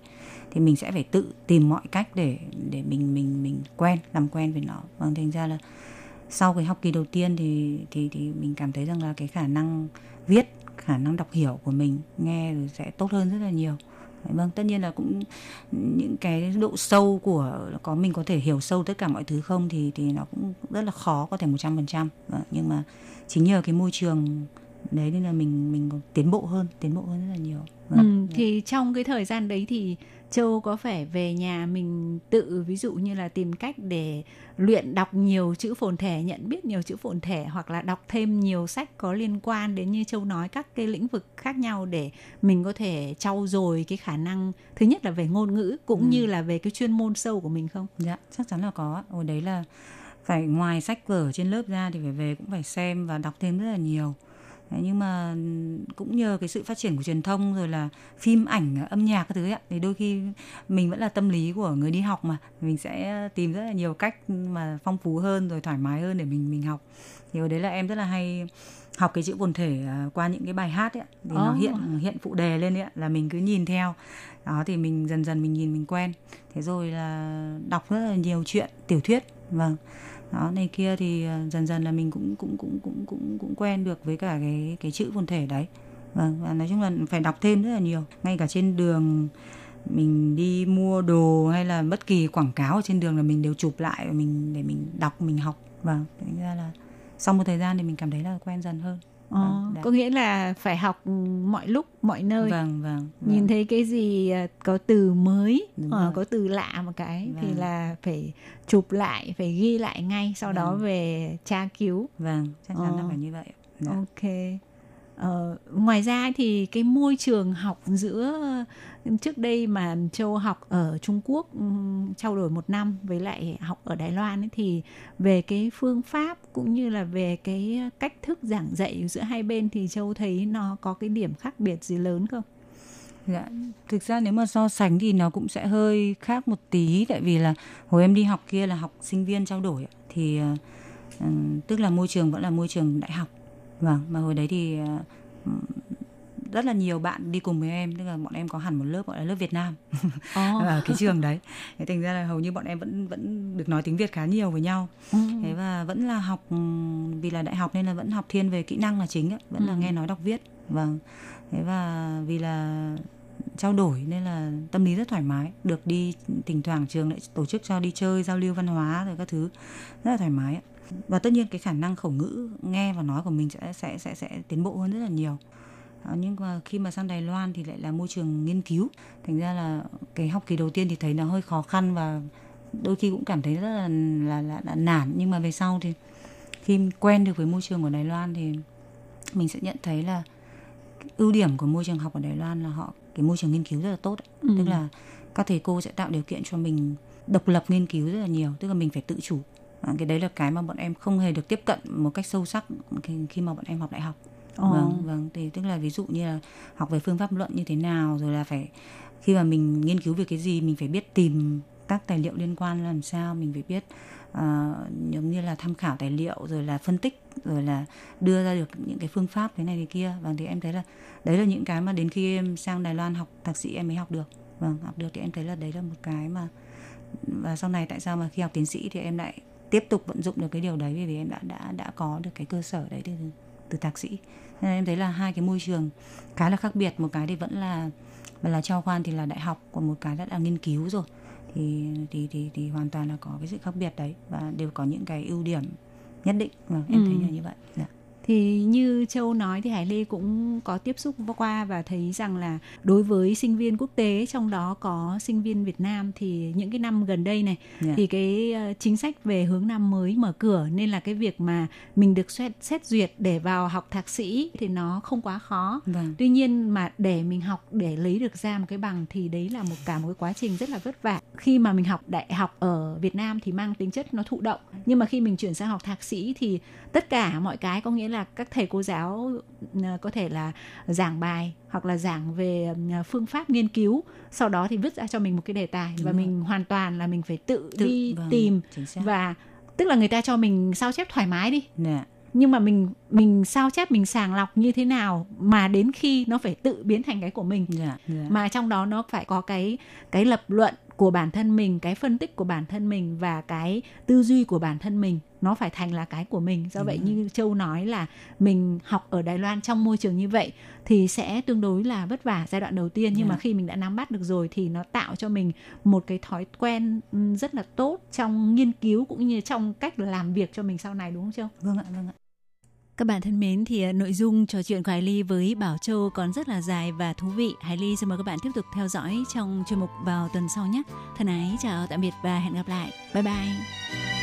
thì mình sẽ phải tự tìm mọi cách để để mình mình mình quen làm quen với nó. Vâng thành ra là sau cái học kỳ đầu tiên thì thì thì mình cảm thấy rằng là cái khả năng viết khả năng đọc hiểu của mình nghe rồi sẽ tốt hơn rất là nhiều vâng tất nhiên là cũng những cái độ sâu của, có mình có thể hiểu sâu tất cả mọi thứ không thì thì nó cũng rất là khó có thể một trăm phần trăm vâng, nhưng mà chính nhờ cái môi trường đấy nên là mình mình tiến bộ hơn, tiến bộ hơn rất là nhiều. Ừ, thì trong cái thời gian đấy thì Châu có phải về nhà mình tự ví dụ như là tìm cách để luyện đọc nhiều chữ phồn thể, nhận biết nhiều chữ phồn thể hoặc là đọc thêm nhiều sách có liên quan đến như Châu nói các cái lĩnh vực khác nhau để mình có thể trau dồi cái khả năng thứ nhất là về ngôn ngữ cũng Ừ. như là về cái chuyên môn sâu của mình không? Dạ, chắc chắn là có. Hồi đấy là phải ngoài sách vở trên lớp ra thì phải về cũng phải xem và đọc thêm rất là nhiều. Đấy, nhưng mà cũng nhờ cái sự phát triển của truyền thông rồi là phim ảnh, âm nhạc các thứ ấy, thì đôi khi mình vẫn là tâm lý của người đi học mà. Mình sẽ tìm rất là nhiều cách mà phong phú hơn rồi thoải mái hơn để mình mình học. Thì hồi đấy là em rất là hay học cái chữ quần thể à, qua những cái bài hát ấy, thì nó Ồ. hiện hiện phụ đề lên ấy, là mình cứ nhìn theo. Đó thì mình dần dần mình nhìn mình quen. Thế rồi là đọc rất là nhiều chuyện tiểu thuyết vâng đó, này kia thì ờ, dần dần là mình cũng cũng cũng cũng cũng cũng quen được với cả cái cái chữ quần thể đấy. Vâng và nói chung là phải đọc thêm rất là nhiều. Ngay cả trên đường mình đi mua đồ hay là bất kỳ quảng cáo ở trên đường là mình đều chụp lại mình, để mình đọc, mình học. Và thành ra là sau một thời gian thì mình cảm thấy là quen dần hơn. Ờ, Vâng, dạ. có nghĩa là phải học mọi lúc mọi nơi vâng vâng, nhìn vâng. thấy cái gì à, có từ mới rồi. có từ lạ một cái thì Vâng. là phải chụp lại phải ghi lại ngay sau đó Vâng. về tra cứu vâng chắc chắn là Ờ. phải như vậy Dạ. ok Ờ, ngoài ra thì cái môi trường học giữa trước đây mà châu học ở Trung Quốc trao đổi một năm với lại học ở Đài Loan ấy, thì về cái phương pháp cũng như là về cái cách thức giảng dạy giữa hai bên thì châu thấy nó có cái điểm khác biệt gì lớn không? Dạ, thực ra nếu mà so sánh thì nó cũng sẽ hơi khác một tí tại vì là hồi em đi học kia là học sinh viên trao đổi thì uh, tức là môi trường vẫn là môi trường đại học. Vâng, mà hồi đấy thì ờ, rất là nhiều bạn đi cùng với em, tức là bọn em có hẳn một lớp gọi là lớp Việt Nam Ồ. ở cái trường đấy. Thế thành ra là hầu như bọn em vẫn vẫn được nói tiếng Việt khá nhiều với nhau. Ừ. Thế và vẫn là học ừm, vì là đại học nên là vẫn học thiên về kỹ năng là chính ạ, vẫn là Ừ. nghe nói đọc viết. Vâng. Thế và vì là trao đổi nên là tâm lý rất thoải mái, được đi thỉnh thoảng trường lại tổ chức cho đi chơi giao lưu văn hóa rồi các thứ rất là thoải mái. Và tất nhiên cái khả năng khẩu ngữ nghe và nói của mình sẽ sẽ sẽ sẽ tiến bộ hơn rất là nhiều. Đó, nhưng mà khi mà sang Đài Loan thì lại là môi trường nghiên cứu, thành ra là cái học kỳ đầu tiên thì thấy nó hơi khó khăn và đôi khi cũng cảm thấy rất là là, là, là nản nhưng mà về sau thì khi quen được với môi trường của Đài Loan thì mình sẽ nhận thấy là ưu điểm của môi trường học ở Đài Loan là họ cái môi trường nghiên cứu rất là tốt. Ừ. tức là các thầy cô sẽ tạo điều kiện cho mình độc lập nghiên cứu rất là nhiều tức là mình phải tự chủ à, cái đấy là cái mà bọn em không hề được tiếp cận một cách sâu sắc khi mà bọn em học đại học Ồ. vâng vâng thì tức là ví dụ như là học về phương pháp luận như thế nào rồi là phải khi mà mình nghiên cứu về cái gì mình phải biết tìm các tài liệu liên quan làm sao mình phải biết uh, giống như là tham khảo tài liệu rồi là phân tích rồi là đưa ra được những cái phương pháp thế này thế kia. Vâng thì em thấy là đấy là những cái mà đến khi em sang Đài Loan học thạc sĩ em mới học được. Vâng học được thì em thấy là đấy là một cái mà và sau này tại sao mà khi học tiến sĩ thì em lại tiếp tục vận dụng được cái điều đấy? Vì vì em đã đã đã có được cái cơ sở đấy thì từ thạc sĩ. Nên em thấy là hai cái môi trường khá là khác biệt. Một cái thì vẫn là vẫn là trao khoan thì là đại học còn một cái đã là nghiên cứu rồi. Thì thì thì thì hoàn toàn là có cái sự khác biệt đấy và đều có những cái ưu điểm nhất định. Vâng em thấy Ừ. là như vậy. Dạ. Thì như Châu nói thì Hải Lê cũng có tiếp xúc qua và thấy rằng là đối với sinh viên quốc tế trong đó có sinh viên Việt Nam thì những cái năm gần đây này Dạ. thì cái ờ, chính sách về hướng năm mới mở cửa nên là cái việc mà mình được xét, xét duyệt để vào học thạc sĩ thì nó không quá khó. Vâng. Tuy nhiên mà để mình học để lấy được ra một cái bằng thì đấy là một cả một cái quá trình rất là vất vả. Khi mà mình học đại học ở Việt Nam thì mang tính chất nó thụ động, nhưng mà khi mình chuyển sang học thạc sĩ thì tất cả mọi cái có nghĩa là là các thầy cô giáo ờ, có thể là giảng bài hoặc là giảng về ờ, phương pháp nghiên cứu sau đó thì vứt ra cho mình một cái đề tài Đúng và rồi. mình hoàn toàn là mình phải tự, Tự, đi vâng, tìm và tức là người ta cho mình sao chép thoải mái đi Dạ. nhưng mà mình mình sao chép mình sàng lọc như thế nào mà đến khi nó phải tự biến thành cái của mình Dạ, dạ. mà trong đó nó phải có cái cái lập luận của bản thân mình cái phân tích của bản thân mình và cái tư duy của bản thân mình nó phải thành là cái của mình do Đúng vậy như châu nói là mình học ở đài loan trong môi trường như vậy thì sẽ tương đối là vất vả giai đoạn đầu tiên nhưng Dạ. mà khi mình đã nắm bắt được rồi thì nó tạo cho mình một cái thói quen ừm, rất là tốt trong nghiên cứu cũng như trong cách làm việc cho mình sau này đúng không châu Vâng ạ, vâng ạ. các bạn thân mến thì à, nội dung trò chuyện của Hải Ly với Bảo Châu còn rất là dài và thú vị. Hải Ly xin mời các bạn tiếp tục theo dõi trong chuyên mục vào tuần sau nhé. Thân ái chào tạm biệt và hẹn gặp lại. Bye bye.